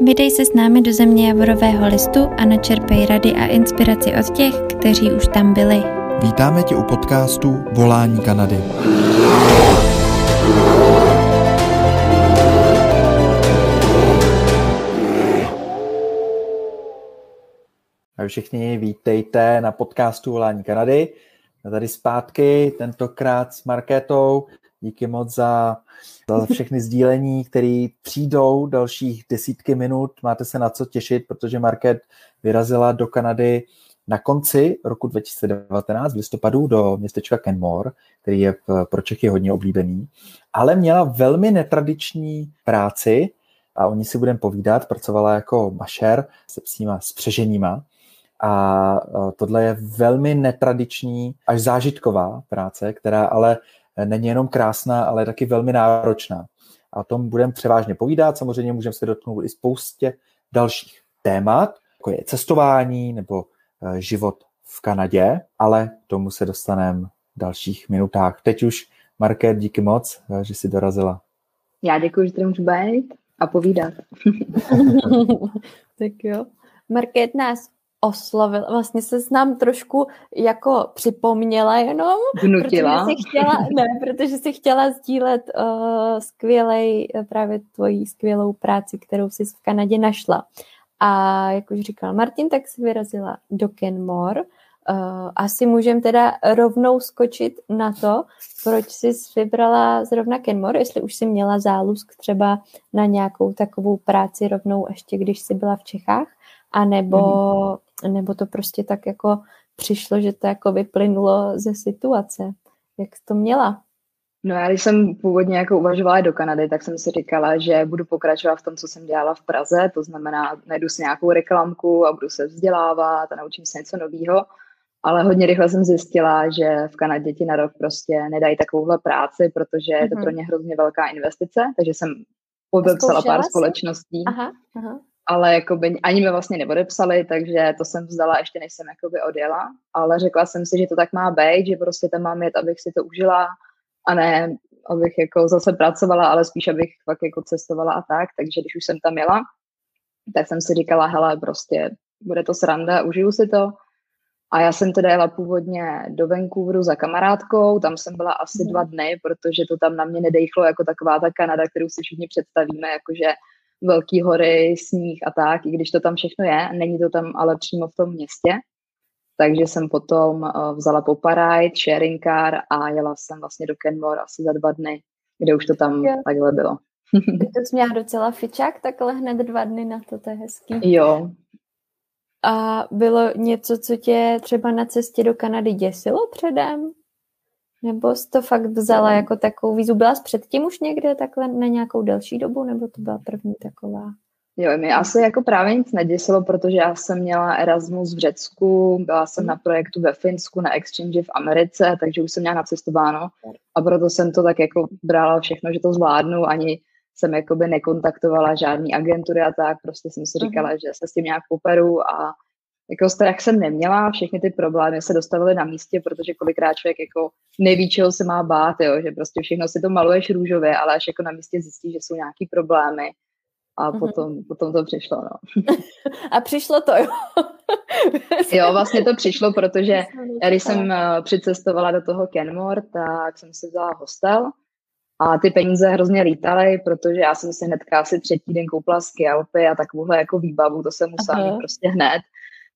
Vydej se s námi do země Javorového listu a načerpej rady a inspiraci od těch, kteří už tam byli. Vítáme tě u podcastu Volání Kanady. A všichni vítejte na podcastu Volání Kanady. Tady zpátky, tentokrát s Markétou. Díky moc za, za všechny sdílení, které přijdou dalších desítky minut. Máte se na co těšit, protože Market vyrazila do Kanady na konci roku 2019 v listopadu do městečka Kenmore, který je pro Čechy hodně oblíbený, ale měla velmi netradiční práci a o ní si budeme povídat. Pracovala jako mašer se psíma spřeženíma a tohle je velmi netradiční až zážitková práce, která ale není jenom krásná, ale taky velmi náročná. A o tom budeme převážně povídat. Samozřejmě můžeme se dotknout i spoustě dalších témat, jako je cestování nebo eh, život v Kanadě, ale k tomu se dostaneme v dalších minutách. Teď už, Marké, díky moc, eh, že jsi dorazila. Já děkuji, že tady můžu být a povídat. tak jo. Market nás oslovil, vlastně se s nám trošku jako připomněla jenom, Vnutila. protože si chtěla, ne, protože si chtěla sdílet uh, skvělej, právě tvoji skvělou práci, kterou jsi v Kanadě našla. A jak už říkal Martin, tak si vyrazila do Kenmore. Uh, asi můžeme teda rovnou skočit na to, proč jsi vybrala zrovna Kenmore, jestli už jsi měla zálusk třeba na nějakou takovou práci rovnou ještě, když jsi byla v Čechách, anebo mm-hmm nebo to prostě tak jako přišlo, že to jako vyplynulo ze situace. Jak to měla? No já když jsem původně jako uvažovala do Kanady, tak jsem si říkala, že budu pokračovat v tom, co jsem dělala v Praze, to znamená, najdu si nějakou reklamku a budu se vzdělávat a naučím se něco nového. Ale hodně rychle jsem zjistila, že v Kanadě ti na rok prostě nedají takovouhle práci, protože je to mhm. pro ně hrozně velká investice, takže jsem podepsala pár jsi? společností. Aha, aha ale jakoby ani mi vlastně neodepsali, takže to jsem vzdala ještě než jsem jakoby odjela, ale řekla jsem si, že to tak má být, že prostě tam mám jet, abych si to užila a ne, abych jako zase pracovala, ale spíš abych fakt jako cestovala a tak, takže když už jsem tam jela, tak jsem si říkala, hele, prostě bude to sranda, užiju si to. A já jsem teda jela původně do Vancouveru za kamarádkou, tam jsem byla asi mm. dva dny, protože to tam na mě nedejchlo jako taková ta Kanada, kterou si všichni představíme, jakože velký hory, sníh a tak, i když to tam všechno je, není to tam ale přímo v tom městě. Takže jsem potom uh, vzala Poparite, sharing car a jela jsem vlastně do Kenmore asi za dva dny, kde už to tam jo. takhle bylo. to jsi měla docela fičák, takhle hned dva dny na to, to je hezký. Jo. A bylo něco, co tě třeba na cestě do Kanady děsilo předem? Nebo jsi to fakt vzala jako takovou výzvu? Byla jsi předtím už někde takhle na nějakou delší dobu, nebo to byla první taková? Jo, mi asi jako právě nic neděsilo, protože já jsem měla Erasmus v Řecku, byla jsem na projektu ve Finsku, na exchange v Americe, takže už jsem měla nacestováno a proto jsem to tak jako brala všechno, že to zvládnu, ani jsem jakoby nekontaktovala žádný agentury a tak, prostě jsem si říkala, uh-huh. že se s tím nějak poperu a jako strach jsem neměla, všechny ty problémy se dostavily na místě, protože kolikrát člověk jako neví, čeho se má bát, jo, že prostě všechno si to maluješ růžově, ale až jako na místě zjistí, že jsou nějaký problémy a mm-hmm. potom, potom to přišlo, no. A přišlo to, jo? jo, vlastně to přišlo, protože když jsem uh, přicestovala do toho Kenmore, tak jsem si vzala hostel a ty peníze hrozně lítaly, protože já jsem si hnedka asi třetí den koupila skialpy a takovouhle jako výbavu, to jsem musela mít prostě hned.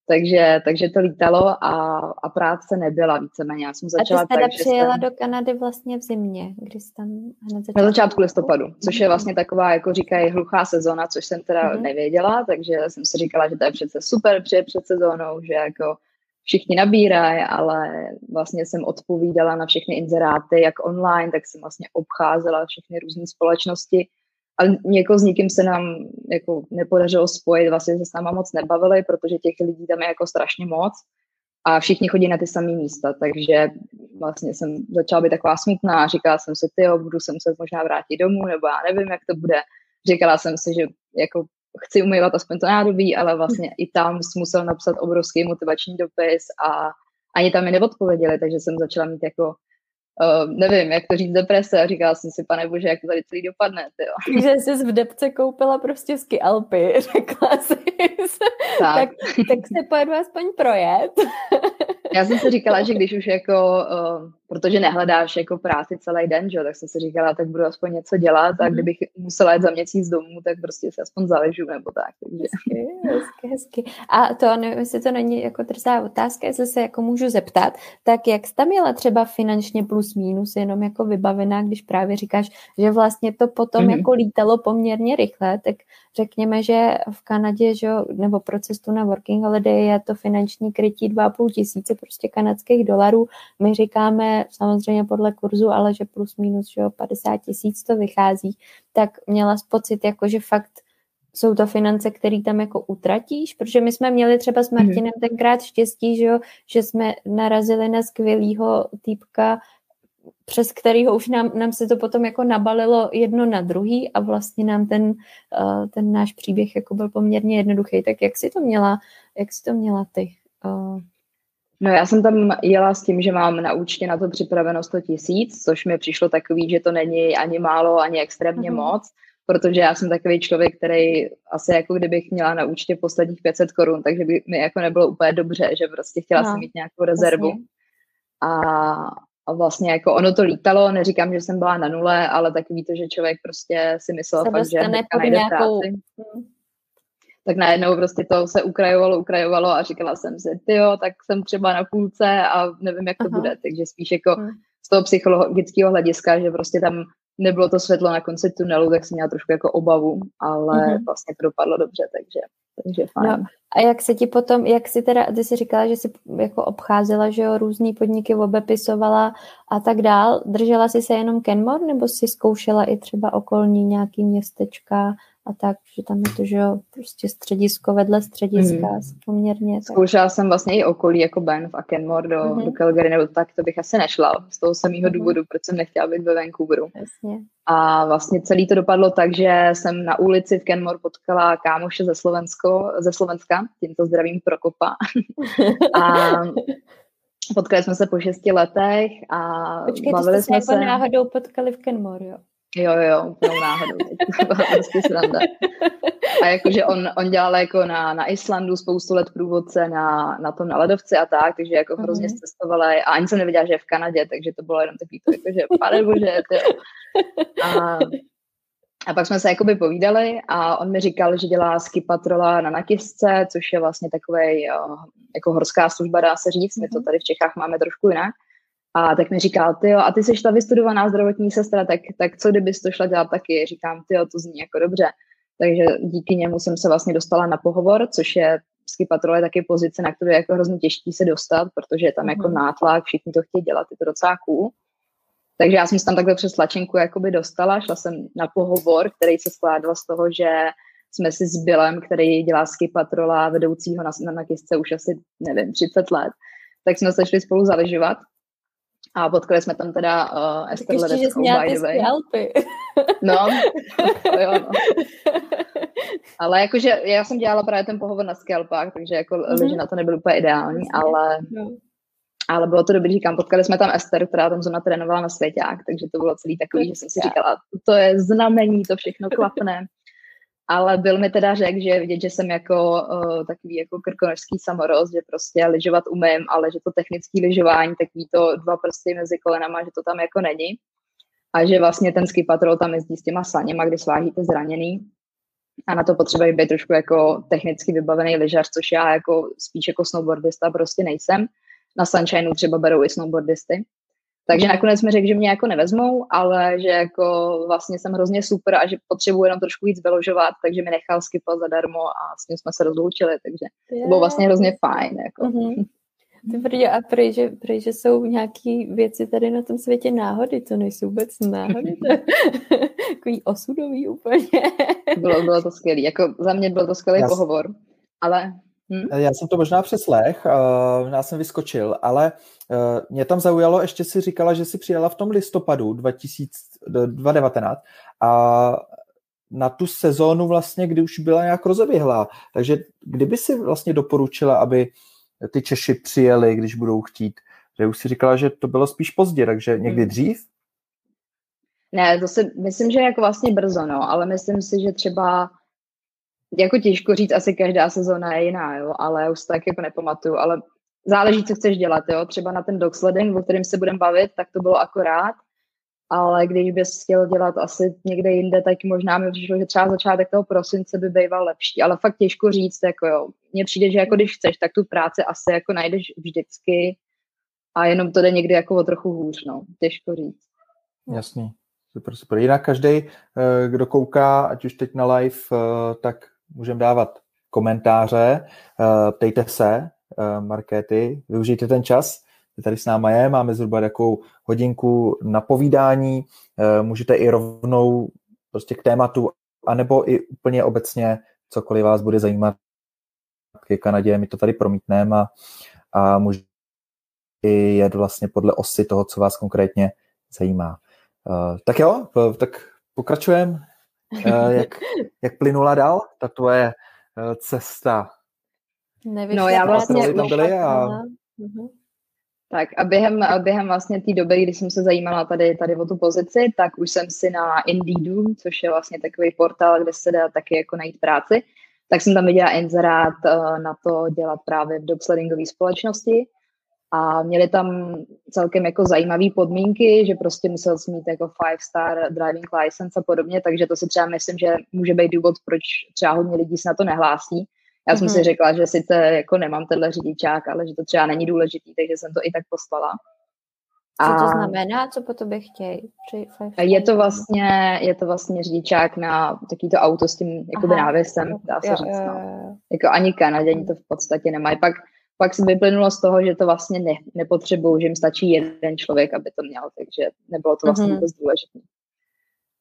Takže, takže to lítalo a, a práce nebyla víceméně. Já jsem začala a ty jsi teda přijela jsem... do Kanady vlastně v zimě, když jsi tam hned začala? Na začátku listopadu, což je vlastně taková, jako říkají, hluchá sezóna, což jsem teda mm-hmm. nevěděla, takže jsem si říkala, že to je přece super před, před sezónou, že jako všichni nabírají, ale vlastně jsem odpovídala na všechny inzeráty, jak online, tak jsem vlastně obcházela všechny různé společnosti ale něko s nikým se nám jako nepodařilo spojit, vlastně se s náma moc nebavili, protože těch lidí tam je jako strašně moc a všichni chodí na ty samé místa, takže vlastně jsem začala být taková smutná, říkala jsem si, ty budu se muset možná vrátit domů, nebo já nevím, jak to bude. Říkala jsem si, že jako chci umývat aspoň to nádobí, ale vlastně i tam jsem musel napsat obrovský motivační dopis a ani tam mi neodpověděli, takže jsem začala mít jako uh, nevím, jak to říct, deprese a říkala jsem si, pane bože, jak to tady celý dopadne, jo. Takže jsi v depce koupila prostě ski Alpy, řekla jsi. tak. tak, tak se pojedu aspoň projet. Já jsem si říkala, že když už jako, uh, protože nehledáš jako práci celý den, že, tak jsem si říkala, tak budu aspoň něco dělat a mhm. kdybych musela jít za měsíc domů, tak prostě se aspoň zaležu nebo tak. Takže. Hezky, hezky, hezky. A to, nevím, jestli to není jako trzá otázka, jestli se jako můžu zeptat, tak jak jsi tam měla třeba finančně plus minus jenom jako vybavená, když právě říkáš, že vlastně to potom mm-hmm. jako lítalo poměrně rychle, tak řekněme, že v Kanadě, že, nebo pro cestu na working holiday je to finanční krytí 2,5 tisíce prostě kanadských dolarů. My říkáme samozřejmě podle kurzu, ale že plus minus že 50 tisíc to vychází, tak měla pocit, jako že fakt jsou to finance, které tam jako utratíš, protože my jsme měli třeba s mhm. Martinem mm. tenkrát štěstí, že, jo, že jsme narazili na skvělýho týpka, přes kterýho už nám, nám se to potom jako nabalilo jedno na druhý a vlastně nám ten, uh, ten náš příběh jako byl poměrně jednoduchý. Tak jak si to měla, jak si to měla ty? No já jsem tam jela s tím, že mám na účtě na to připraveno 100 tisíc, což mi přišlo takový, že to není ani málo, ani extrémně uh-huh. moc, protože já jsem takový člověk, který asi jako kdybych měla na účtě posledních 500 korun, takže by mi jako nebylo úplně dobře, že prostě chtěla no, jsem mít nějakou rezervu. Vlastně. A, a vlastně jako ono to lítalo, neříkám, že jsem byla na nule, ale takový to, že člověk prostě si myslel fakt, že nějakou... práci. Hmm. Tak najednou prostě to se ukrajovalo, ukrajovalo a říkala jsem si, jo, tak jsem třeba na půlce a nevím, jak to Aha. bude. Takže spíš jako hmm. z toho psychologického hlediska, že prostě tam nebylo to světlo na konci tunelu, tak jsem měla trošku jako obavu, ale mm-hmm. vlastně to dopadlo dobře, takže, takže fajn. No, a jak se ti potom, jak si teda, ty jsi říkala, že jsi jako obcházela, že jo, různý podniky obepisovala a tak dál, držela jsi se jenom Kenmore, nebo jsi zkoušela i třeba okolní nějaký městečka a tak, že tam je to, že jo, prostě středisko vedle střediska mm. poměrně. Tak. Zkoušela jsem vlastně i okolí jako Banff a Kenmore do, mm-hmm. do Calgary, nebo tak to bych asi nešla z toho samého mm-hmm. důvodu, proč jsem nechtěla být ve Vancouveru. Jasně. A vlastně celý to dopadlo tak, že jsem na ulici v Kenmore potkala kámoše ze, Slovensko, ze Slovenska, tímto zdravím Prokopa. a potkali jsme se po šesti letech a Počkej, bavili jsme jako se... náhodou potkali v Kenmore, jo? Jo, jo, úplnou náhodou. prostě sranda. A jakože on, on dělal jako na, na Islandu spoustu let průvodce na, na tom na ledovci a tak, takže jako mm-hmm. hrozně cestovali a ani jsem nevěděla, že je v Kanadě, takže to bylo jenom takový to, jakože pane bože, to a, a pak jsme se jakoby povídali a on mi říkal, že dělá ski patrola na Nakisce, což je vlastně takový jako horská služba, dá se říct. My to mhm. tady v Čechách máme trošku jinak. A tak mi říkal, ty jo, a ty jsi ta vystudovaná zdravotní sestra, tak, tak co kdybys to šla dělat taky? Říkám, ty jo, to zní jako dobře. Takže díky němu jsem se vlastně dostala na pohovor, což je ski patrol je taky pozice, na kterou je jako hrozně těžký se dostat, protože je tam mm-hmm. jako mhm. nátlak, všichni to chtějí dělat, je to docela cool. Takže já jsem se tam takhle přes tlačenku jakoby dostala, šla jsem na pohovor, který se skládal z toho, že jsme si s Billem, který dělá ski patrola vedoucího na, na, na kisce už asi, nevím, 30 let, tak jsme se šli spolu zaležovat a potkali jsme tam teda uh, Esther Ledeckou, by the way. no, jo, no. Ale jakože já jsem dělala právě ten pohovor na skalpách, takže jako mm-hmm. na to nebyl úplně ideální, ale, no. ale bylo to dobrý, říkám, potkali jsme tam Ester, která tam zrovna trénovala na svěťák, takže to bylo celý takový, že jsem si říkala, to je znamení, to všechno klapne ale byl mi teda řek, že vidět, že jsem jako uh, takový jako krkonožský samorost, že prostě lyžovat umím, ale že to technické lyžování, takový to dva prsty mezi kolenama, že to tam jako není. A že vlastně ten ski patrol tam jezdí s těma saněma, kdy svážíte zraněný. A na to potřebuje být trošku jako technicky vybavený lyžař, což já jako spíš jako snowboardista prostě nejsem. Na Sunshineu třeba berou i snowboardisty. Takže nakonec mi řekl, že mě jako nevezmou, ale že jako vlastně jsem hrozně super a že potřebuji jenom trošku víc vyložovat, takže mi nechal skipat zadarmo a s ním jsme se rozloučili, takže to bylo vlastně hrozně fajn. Jako. Mm-hmm. Ty prdě, a prej, že, prej, že jsou nějaké věci tady na tom světě náhody, to nejsou vůbec náhody, to takový osudový úplně. bylo, bylo to skvělé, jako za mě byl to skvělý Jas. pohovor, ale Hmm? Já jsem to možná přeslech, uh, já jsem vyskočil, ale uh, mě tam zaujalo, ještě si říkala, že si přijela v tom listopadu 2019 a na tu sezónu vlastně, kdy už byla nějak rozeběhlá. Takže kdyby si vlastně doporučila, aby ty Češi přijeli, když budou chtít že už si říkala, že to bylo spíš pozdě, takže někdy hmm. dřív? Ne, to si myslím, že jako vlastně brzo, no, ale myslím si, že třeba jako těžko říct, asi každá sezóna je jiná, jo, ale už tak jako nepamatuju, ale záleží, co chceš dělat, jo, třeba na ten dog sledding, o kterém se budeme bavit, tak to bylo akorát, ale když bys chtěl dělat asi někde jinde, tak možná mi přišlo, že třeba začátek toho prosince by býval lepší, ale fakt těžko říct, jako jo. Mně přijde, že jako když chceš, tak tu práci asi jako najdeš vždycky a jenom to jde někdy jako o trochu hůř, no. Těžko říct. Jasný. Super, super. Jinak každý, eh, kdo kouká, ať už teď na live, eh, tak můžeme dávat komentáře, eh, ptejte se, Markéty, využijte ten čas, tady s náma je, máme zhruba takovou hodinku na povídání, můžete i rovnou prostě k tématu, anebo i úplně obecně cokoliv vás bude zajímat ke Kanadě, my to tady promítneme a, a můžete i jet vlastně podle osy toho, co vás konkrétně zajímá. Tak jo, tak pokračujeme. Uh, jak, jak plynula dál ta tvoje uh, cesta? Nevyšla no já vlastně tam byli a... Uh-huh. Tak a během, a během vlastně té doby, kdy jsem se zajímala tady, tady o tu pozici, tak už jsem si na Indeedu, což je vlastně takový portál, kde se dá taky jako najít práci, tak jsem tam viděla inzerát uh, na to dělat právě v dogsledingové společnosti a měli tam celkem jako zajímavé podmínky, že prostě musel mít jako five star driving license a podobně, takže to si třeba myslím, že může být důvod, proč třeba hodně lidí se na to nehlásí. Já jsem mm-hmm. si řekla, že sice jako nemám tenhle řidičák, ale že to třeba není důležitý, takže jsem to i tak poslala. Co to znamená? Co po tobě chtějí? Je to vlastně, je to vlastně řidičák na takovýto auto s tím jakoby návěsem, dá se jo, říct. No. Jo, jo. Jako ani Kanaděni to v podstatě nemají. Pak pak se vyplynulo z toho, že to vlastně ne, nepotřebují, že jim stačí jeden člověk, aby to měl, takže nebylo to vlastně mm-hmm. vůbec důležité.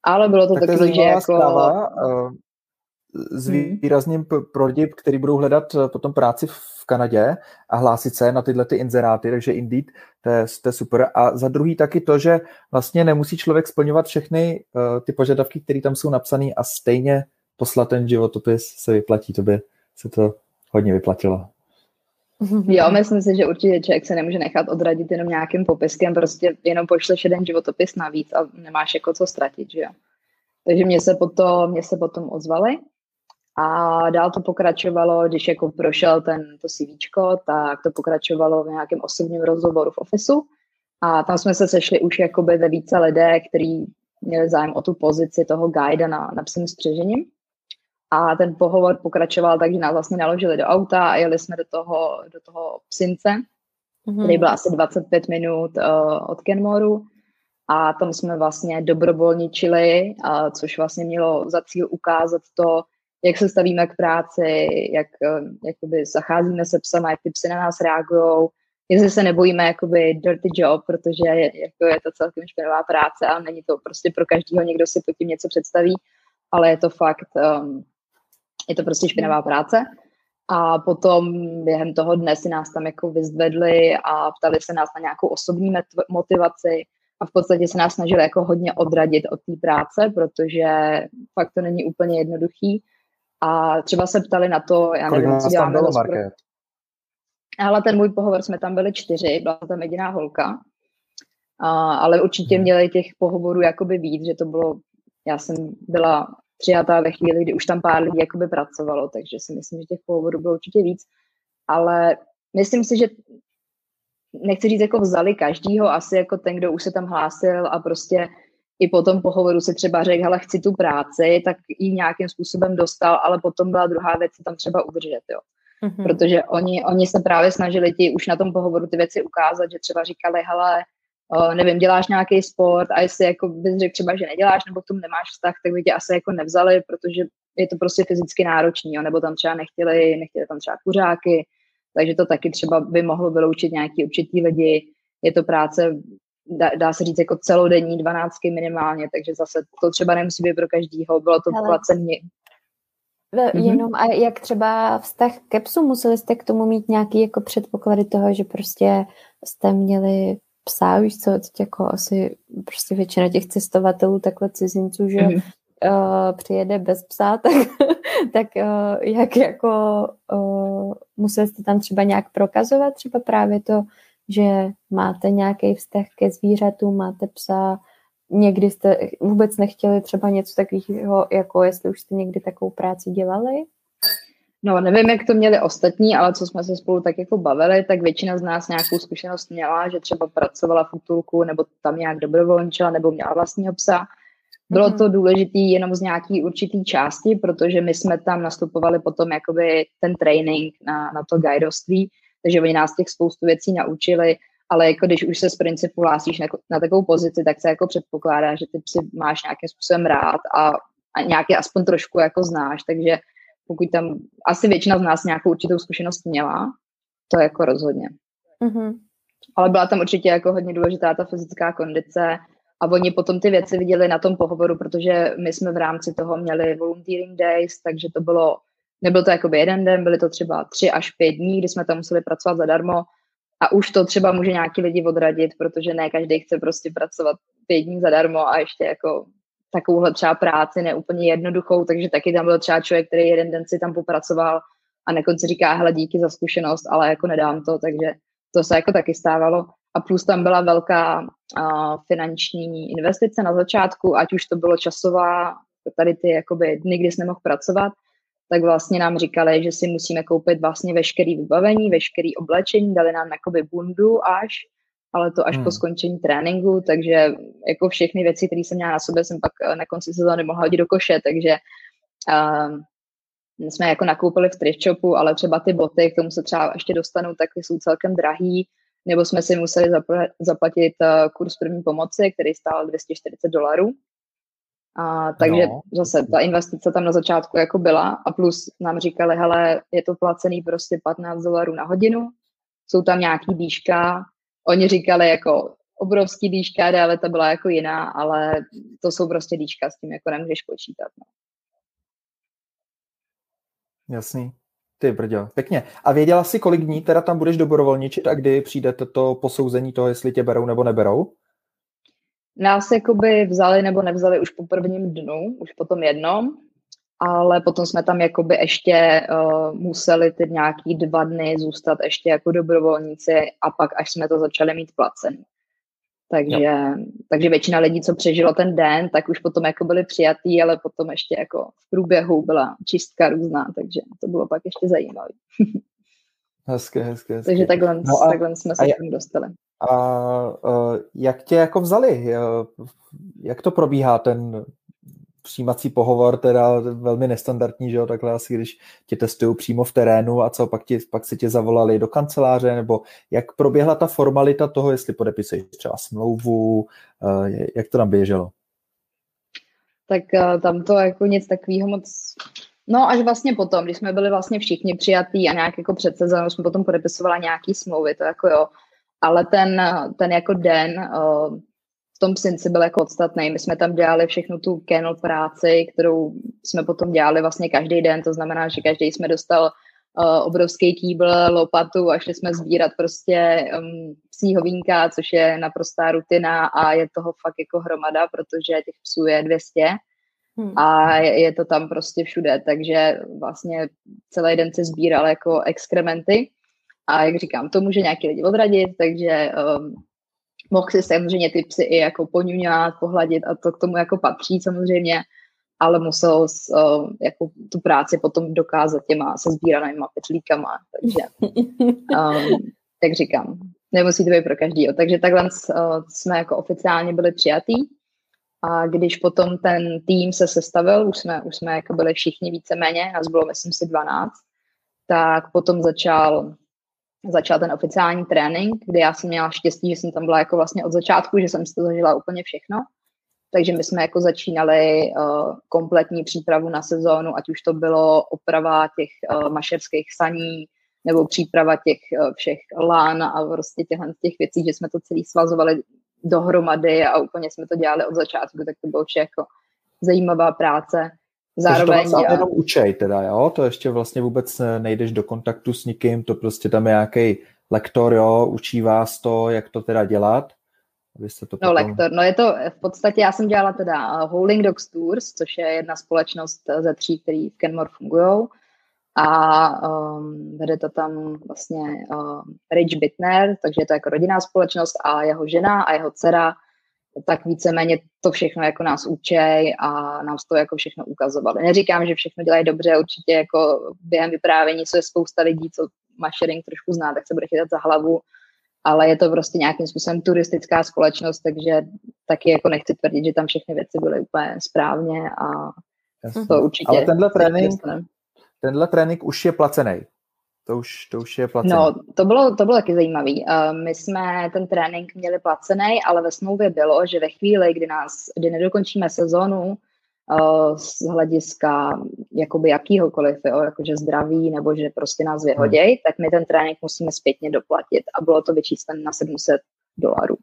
Ale bylo to tak takový, že jako... Zpráva, uh, s mhm. výrazným pro lidi, kteří budou hledat eh, potom práci v Kanadě a hlásit se na tyhle ty inzeráty, takže Indeed, to je, to je super. A za druhý taky to, že vlastně nemusí člověk splňovat všechny uh, ty požadavky, které tam jsou napsané a stejně poslat ten životopis se vyplatí. To by se to hodně vyplatilo. Jo, myslím si, že určitě člověk se nemůže nechat odradit jenom nějakým popiskem, prostě jenom pošleš jeden životopis navíc a nemáš jako co ztratit, že jo. Takže mě se potom, mě se potom ozvali a dál to pokračovalo, když jako prošel ten, to CVčko, tak to pokračovalo v nějakém osobním rozhovoru v ofisu a tam jsme se sešli už jakoby ve více lidé, kteří měli zájem o tu pozici toho guida na, na psím střežením. A ten pohovor pokračoval tak, že nás vlastně naložili do auta a jeli jsme do toho, do toho psince, mm-hmm. který byl asi 25 minut uh, od Kenmoru. A tam jsme vlastně dobrovolničili, uh, což vlastně mělo za cíl ukázat to, jak se stavíme k práci, jak uh, jakoby zacházíme se psama, jak ty psy na nás reagují, jestli se nebojíme jakoby dirty job, protože je, jako je to celkem špinavá práce a není to prostě pro každého, někdo si pod tím něco představí, ale je to fakt um, je to prostě špinavá práce. A potom během toho dne si nás tam jako vyzvedli a ptali se nás na nějakou osobní motivaci a v podstatě se nás snažili jako hodně odradit od té práce, protože fakt to není úplně jednoduchý. A třeba se ptali na to, já Kolik nevím, co děláme. Bylo, ale ten můj pohovor jsme tam byli čtyři, byla tam jediná holka. A, ale určitě hmm. měli těch pohovorů jakoby víc, že to bylo, já jsem byla přijatá ve chvíli, kdy už tam pár lidí jakoby pracovalo, takže si myslím, že těch pohovorů bylo určitě víc. Ale myslím si, že nechci říct, jako vzali každýho, asi jako ten, kdo už se tam hlásil a prostě i po tom pohovoru se třeba řekl, ale chci tu práci, tak ji nějakým způsobem dostal, ale potom byla druhá věc, tam třeba udržet, jo. Mm-hmm. Protože oni, oni se právě snažili ti už na tom pohovoru ty věci ukázat, že třeba říkali, hele, uh, nevím, děláš nějaký sport a jestli jako bys řekl třeba, že neděláš nebo k tomu nemáš vztah, tak by tě asi jako nevzali, protože je to prostě fyzicky náročný, jo, nebo tam třeba nechtěli, nechtěli tam třeba kuřáky, takže to taky třeba by mohlo vyloučit nějaký určitý lidi. Je to práce, dá, dá se říct, jako celodenní, 12 minimálně, takže zase to třeba nemusí být pro každýho, bylo to placeně. Mm-hmm. Jenom a jak třeba vztah ke psu, museli jste k tomu mít nějaký jako předpoklady toho, že prostě jste měli psa, víš co, teď jako asi prostě většina těch cestovatelů, takhle cizinců, že mm-hmm. uh, přijede bez psa, tak, tak uh, jak jako uh, museli jste tam třeba nějak prokazovat třeba právě to, že máte nějaký vztah ke zvířatům, máte psa, někdy jste vůbec nechtěli třeba něco takového, jako jestli už jste někdy takovou práci dělali? No, nevím, jak to měli ostatní, ale co jsme se spolu tak jako bavili, tak většina z nás nějakou zkušenost měla, že třeba pracovala v útulku, nebo tam nějak dobrovolničila, nebo měla vlastního psa. Bylo mm-hmm. to důležité jenom z nějaký určitý části, protože my jsme tam nastupovali potom jakoby ten training na, na to guidoství, takže oni nás těch spoustu věcí naučili, ale jako když už se z principu hlásíš na, na takovou pozici, tak se jako předpokládá, že ty psy máš nějakým způsobem rád a, a nějaký aspoň trošku jako znáš, takže pokud tam asi většina z nás nějakou určitou zkušenost měla, to jako rozhodně. Mm-hmm. Ale byla tam určitě jako hodně důležitá ta fyzická kondice a oni potom ty věci viděli na tom pohovoru, protože my jsme v rámci toho měli volunteering days, takže to bylo, nebyl to jakoby jeden den, byly to třeba tři až pět dní, kdy jsme tam museli pracovat zadarmo a už to třeba může nějaký lidi odradit, protože ne každý chce prostě pracovat pět dní zadarmo a ještě jako takovouhle třeba práci neúplně jednoduchou, takže taky tam byl třeba člověk, který jeden den si tam popracoval a na konci říká, hele, díky za zkušenost, ale jako nedám to, takže to se jako taky stávalo. A plus tam byla velká uh, finanční investice na začátku, ať už to bylo časová, tady ty jakoby dny, kdy jsme nemohl pracovat, tak vlastně nám říkali, že si musíme koupit vlastně veškerý vybavení, veškerý oblečení, dali nám jakoby bundu až, ale to až hmm. po skončení tréninku, takže jako všechny věci, které jsem měla na sobě, jsem pak eh, na konci sezóny mohla hodit do koše, takže uh, jsme jako nakoupili v thrift shopu, ale třeba ty boty, k tomu se třeba ještě dostanu, tak jsou celkem drahý, nebo jsme si museli zaplatit uh, kurz první pomoci, který stál 240 dolarů. A, takže no. zase ta investice tam na začátku jako byla a plus nám říkali, hele, je to placený prostě 15 dolarů na hodinu, jsou tam nějaký dýška, oni říkali jako obrovský dýška, ale ta byla jako jiná, ale to jsou prostě dýška, s tím jako nemůžeš počítat. No. Jasný. Ty brďo, pěkně. A věděla jsi, kolik dní teda tam budeš dobrovolničit a kdy přijde to posouzení toho, jestli tě berou nebo neberou? Nás jakoby vzali nebo nevzali už po prvním dnu, už po tom jednom, ale potom jsme tam jakoby ještě uh, museli ty nějaký dva dny zůstat ještě jako dobrovolníci a pak až jsme to začali mít placený. Takže, takže většina lidí, co přežilo ten den, tak už potom jako byli přijatý, ale potom ještě jako v průběhu byla čistka různá, takže to bylo pak ještě zajímavé. hezké, hezké, hezké. Takže takhle, no a, takhle jsme se k tomu dostali. A uh, jak tě jako vzali? Jak to probíhá ten přijímací pohovor, teda velmi nestandardní, že jo, takhle asi, když tě testují přímo v terénu a co, pak, ti, pak se tě zavolali do kanceláře, nebo jak proběhla ta formalita toho, jestli podepisuješ třeba smlouvu, uh, jak to tam běželo? Tak uh, tam to jako nic takového moc No až vlastně potom, když jsme byli vlastně všichni přijatí a nějak jako před sezónou jsme potom podepisovali nějaký smlouvy, to jako jo, ale ten, ten jako den v tom synci byl jako podstatný. My jsme tam dělali všechnu tu kennel práci, kterou jsme potom dělali vlastně každý den, to znamená, že každý jsme dostal uh, obrovský kýbl, lopatu a šli jsme sbírat prostě um, psí hovínka, což je naprostá rutina a je toho fakt jako hromada, protože těch psů je 200 hmm. a je, je to tam prostě všude, takže vlastně celý den se sbíral jako exkrementy a jak říkám, to může nějaký lidi odradit, takže um, mohl si samozřejmě ty psy i jako poňuňat, pohladit a to k tomu jako patří samozřejmě, ale musel uh, jako tu práci potom dokázat těma se sbíranýma petlíkama, takže um, jak říkám, nemusí to být pro každýho. Takže takhle uh, jsme jako oficiálně byli přijatý a když potom ten tým se sestavil, už jsme, už jsme jako byli všichni víceméně, nás bylo myslím si 12, tak potom začal začal ten oficiální trénink, kde já jsem měla štěstí, že jsem tam byla jako vlastně od začátku, že jsem si to zažila úplně všechno. Takže my jsme jako začínali uh, kompletní přípravu na sezónu, ať už to bylo oprava těch uh, mašerských saní, nebo příprava těch uh, všech lán a prostě těchhle těch věcí, že jsme to celý svazovali dohromady a úplně jsme to dělali od začátku, tak to bylo vše jako zajímavá práce. Zároveň... To jenom učej teda, jo? To ještě vlastně vůbec nejdeš do kontaktu s nikým, to prostě tam je nějaký lektor, jo, učí vás to, jak to teda dělat. Abyste to no, potom... Lektor, no je to, v podstatě já jsem dělala teda uh, Howling Dogs Tours, což je jedna společnost ze tří, který v Kenmore fungují. a um, vede to tam vlastně um, Rich Bittner, takže je to jako rodinná společnost a jeho žena a jeho dcera tak víceméně to všechno jako nás učej a nám to jako všechno ukazovali. Neříkám, že všechno dělají dobře, určitě jako během vyprávění, co je spousta lidí, co sharing trošku zná, tak se bude chytat za hlavu, ale je to prostě nějakým způsobem turistická společnost, takže taky jako nechci tvrdit, že tam všechny věci byly úplně správně a Jasně. to určitě. Ale tenhle trénink, tenhle trénink už je placený. To už, to už je placený. No, to bylo, to bylo taky zajímavé. Uh, my jsme ten trénink měli placený, ale ve smlouvě bylo, že ve chvíli, kdy, nás, kdy nedokončíme sezonu uh, z hlediska jakoby jakýhokoliv, jo, jakože zdraví nebo že prostě nás vyhoděj, hmm. tak my ten trénink musíme zpětně doplatit. A bylo to vyčísleno na 700 dolarů.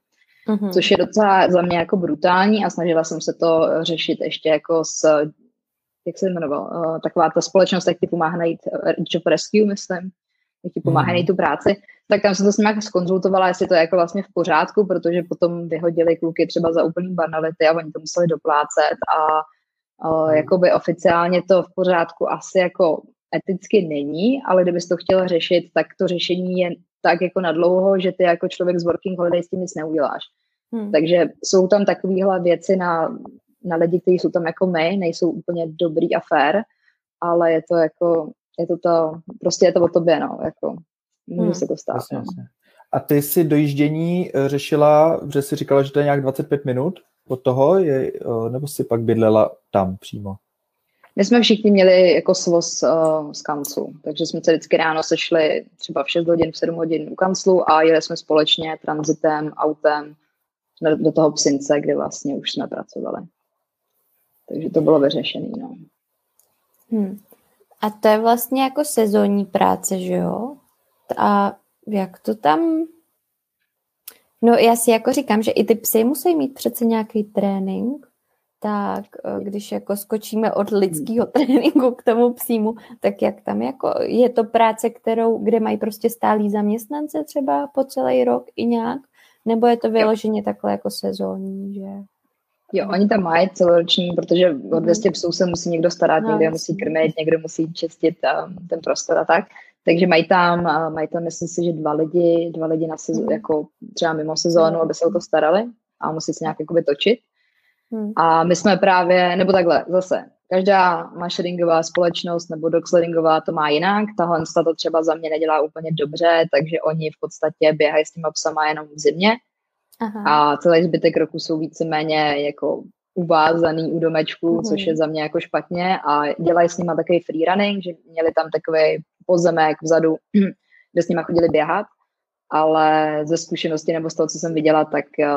Mm-hmm. Což je docela za mě jako brutální a snažila jsem se to řešit ještě jako s jak se jmenoval, uh, taková ta společnost, jak ti pomáhá najít uh, Job Rescue, myslím, jak ti pomáhá najít tu práci, tak tam jsem to s nimi skonzultovala, jestli to je jako vlastně v pořádku, protože potom vyhodili kluky třeba za úplný banality a oni to museli doplácet a uh, jakoby oficiálně to v pořádku asi jako eticky není, ale kdybys to chtěl řešit, tak to řešení je tak jako na dlouho, že ty jako člověk z Working Holiday s tím nic neuděláš. Hmm. Takže jsou tam takovéhle věci na na lidi, kteří jsou tam jako my, nejsou úplně dobrý a fair, ale je to jako, je to to, prostě je to o tobě, no, jako, může hmm. se to stát. Jasně, no. jasně. A ty si dojíždění eh, řešila, že jsi říkala, že to je nějak 25 minut od toho, je, eh, nebo si pak bydlela tam přímo? My jsme všichni měli jako svoz uh, z kanclu, takže jsme se vždycky ráno sešli třeba v 6 hodin, v 7 hodin u kanclu a jeli jsme společně transitem, autem do toho psince, kde vlastně už jsme pracovali. Takže to bylo vyřešené. No. Hmm. A to je vlastně jako sezónní práce, že jo? A jak to tam... No já si jako říkám, že i ty psy musí mít přece nějaký trénink, tak eh, když jako skočíme od lidského tréninku k tomu psímu, tak jak tam jako je to práce, kterou, kde mají prostě stálí zaměstnance třeba po celý rok i nějak, nebo je to vyloženě takhle jako sezónní, že? Jo, oni tam mají celoroční, protože o 200 psů se musí někdo starat, no, někdo musí krmit, někdo musí čistit um, ten prostor a tak. Takže mají tam, uh, mají tam, myslím si, že dva lidi, dva lidi na sezónu, mm. jako třeba mimo sezónu, aby se o to starali a musí se nějak jakoby točit. A my jsme právě, nebo takhle, zase, každá mašeringová společnost nebo dogsleddingová to má jinak. Tahle to třeba za mě nedělá úplně dobře, takže oni v podstatě běhají s těma psama jenom v zimě Aha. A celý zbytek roku jsou víceméně jako uvázaný u domečku, uhum. což je za mě jako špatně a dělají s nima takový freerunning, že měli tam takový pozemek vzadu, kde s nima chodili běhat, ale ze zkušenosti nebo z toho, co jsem viděla, tak, eh,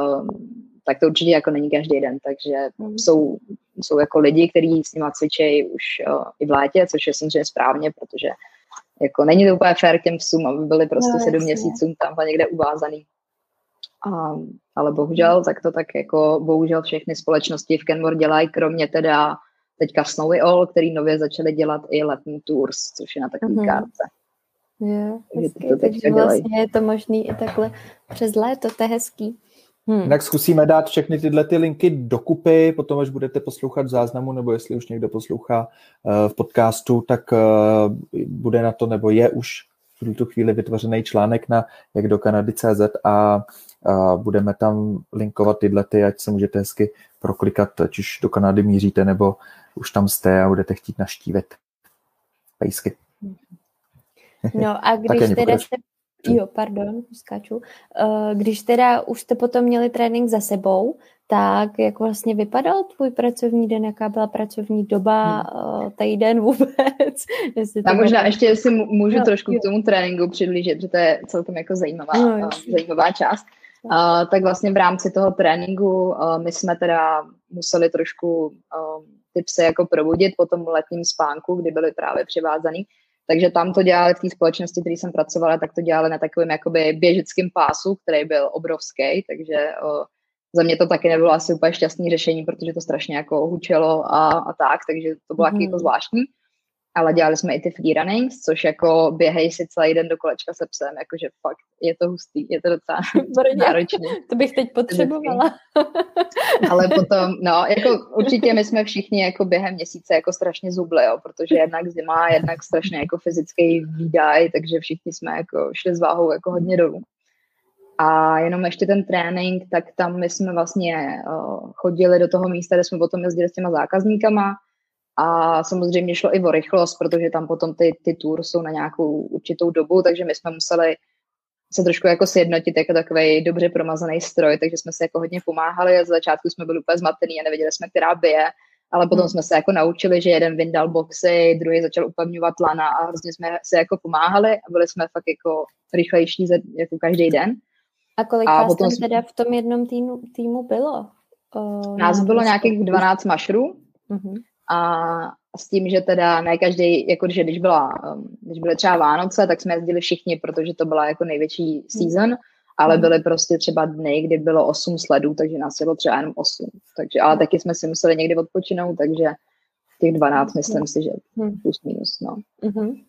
tak to určitě jako není každý den, takže uhum. jsou, jsou jako lidi, kteří s nima cvičejí už uh, i v létě, což je samozřejmě správně, protože jako není to úplně fér těm psům, aby byli prostě no, sedm měsíců tam někde uvázaný. A, ale bohužel, tak to tak jako bohužel všechny společnosti v Kenmore dělají, kromě teda teďka Snowy All, který nově začali dělat i letní tours, což je na takový uh-huh. kárce. Je, hezký, to takže vlastně je to možný i takhle přes léto, to je hezký. Hmm. Jinak zkusíme dát všechny tyhle ty linky dokupy, potom až budete poslouchat v záznamu, nebo jestli už někdo poslouchá uh, v podcastu, tak uh, bude na to, nebo je už v tuto chvíli vytvořený článek na jak do Kanady.cz a a budeme tam linkovat tyhle ty, ať se můžete hezky proklikat, ať už do Kanady míříte, nebo už tam jste a budete chtít naštívit pejsky. No a když teda jste Jo, pardon, skáču. Eh, když teda už jste potom měli trénink za sebou, tak jak vlastně vypadal tvůj pracovní den, jaká byla pracovní doba, hmm. Eh, týden vůbec? A možná ještě, jestli můžu no, trošku jo. k tomu tréninku přiblížit, protože to je celkem jako zajímavá, no, zajímavá část. Uh, tak vlastně v rámci toho tréninku uh, my jsme teda museli trošku uh, ty psy jako probudit po tom letním spánku, kdy byly právě přivázaný. Takže tam to dělali v té společnosti, které jsem pracovala, tak to dělali na takovém jakoby běžeckém pásu, který byl obrovský, takže uh, za mě to taky nebylo asi úplně šťastné řešení, protože to strašně jako hučelo a, a tak, takže to bylo mm. jako zvláštní. Ale dělali jsme i ty free runnings, což jako běhej si celý den do kolečka se psem, jakože fakt je to hustý, je to docela náročné. To bych teď potřebovala. ale potom, no, jako určitě my jsme všichni jako během měsíce jako strašně zubli, jo, protože jednak zima, jednak strašně jako fyzický výdaj, takže všichni jsme jako šli s váhou jako hodně dolů. A jenom ještě ten trénink, tak tam my jsme vlastně uh, chodili do toho místa, kde jsme potom jezdili s těma zákazníkama, a samozřejmě šlo i o rychlost, protože tam potom ty, ty tour jsou na nějakou určitou dobu, takže my jsme museli se trošku jako sjednotit jako takový dobře promazaný stroj, takže jsme se jako hodně pomáhali a z začátku jsme byli úplně zmatený a nevěděli jsme, která bije, ale potom hmm. jsme se jako naučili, že jeden vyndal boxy, druhý začal upevňovat lana a hrozně jsme se jako pomáhali a byli jsme fakt jako rychlejší jako každý den. A kolik a vás tam jsme... teda v tom jednom týmu, týmu bylo? O, nás bylo nějakých 12 mašrů. Uh-huh a s tím, že teda ne každý, jako že když, byla, um, když byly třeba Vánoce, tak jsme jezdili všichni, protože to byla jako největší season, ale hmm. byly prostě třeba dny, kdy bylo 8 sledů, takže nás bylo třeba jenom 8. Takže, ale taky jsme si museli někdy odpočinout, takže těch 12 myslím si, že hmm. plus minus. No. Mm-hmm.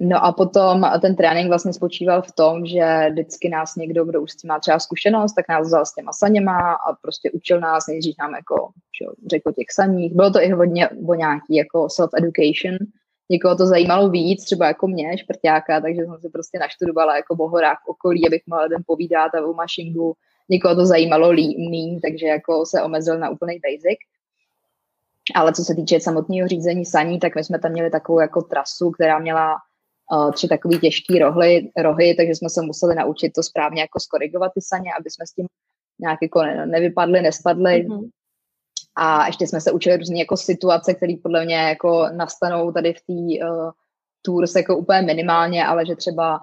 No a potom ten trénink vlastně spočíval v tom, že vždycky nás někdo, kdo už s tím má třeba zkušenost, tak nás vzal s těma saněma a prostě učil nás, nejdřív nám jako že, řekl těch saních. Bylo to i hodně o nějaký jako self-education. Někoho to zajímalo víc, třeba jako mě, šprťáka, takže jsem se prostě naštudovala jako o horách okolí, abych mohla den povídat a o mašingu. Někoho to zajímalo míň, takže jako se omezil na úplný basic. Ale co se týče samotného řízení saní, tak my jsme tam měli takovou jako trasu, která měla tři takové těžké rohy, rohy, takže jsme se museli naučit to správně jako skorigovat ty saně, aby jsme s tím nějak jako nevypadli, nespadli. Mm-hmm. A ještě jsme se učili různé jako situace, které podle mě jako nastanou tady v té uh, tours jako úplně minimálně, ale že třeba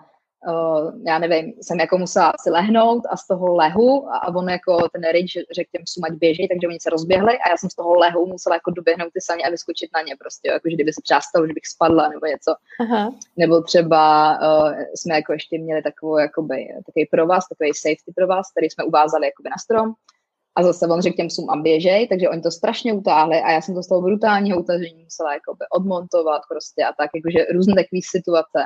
uh, já nevím, jsem jako musela si lehnout a z toho lehu a, a on jako ten rage řekl těm sumať běží, takže oni se rozběhli a já jsem z toho lehu musela jako doběhnout ty saně a vyskočit na ně prostě, jako že kdyby se třeba stalo, že bych spadla nebo něco. Aha. Nebo třeba uh, jsme jako ještě měli takovou jakoby, takový provaz, takový safety provaz, který jsme uvázali jakoby na strom a zase on řekl těm sum a běžej, takže oni to strašně utáhli a já jsem to z toho brutálního utažení musela jakoby odmontovat prostě a tak, jakože různé takové situace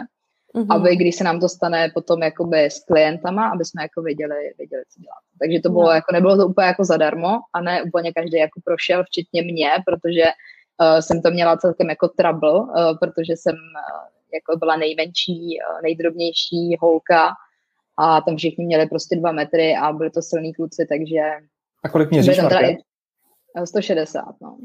mm-hmm. aby když se nám to stane potom jakoby s klientama, aby jsme jako věděli, věděli co dělat. Takže to bylo no. jako, nebylo to úplně jako zadarmo a ne úplně každý jako prošel, včetně mě, protože uh, jsem to měla celkem jako trouble, uh, protože jsem uh, jako byla nejmenší, uh, nejdrobnější holka a tam všichni měli prostě dva metry a byli to silní kluci, takže... A kolik měříš, 160, no.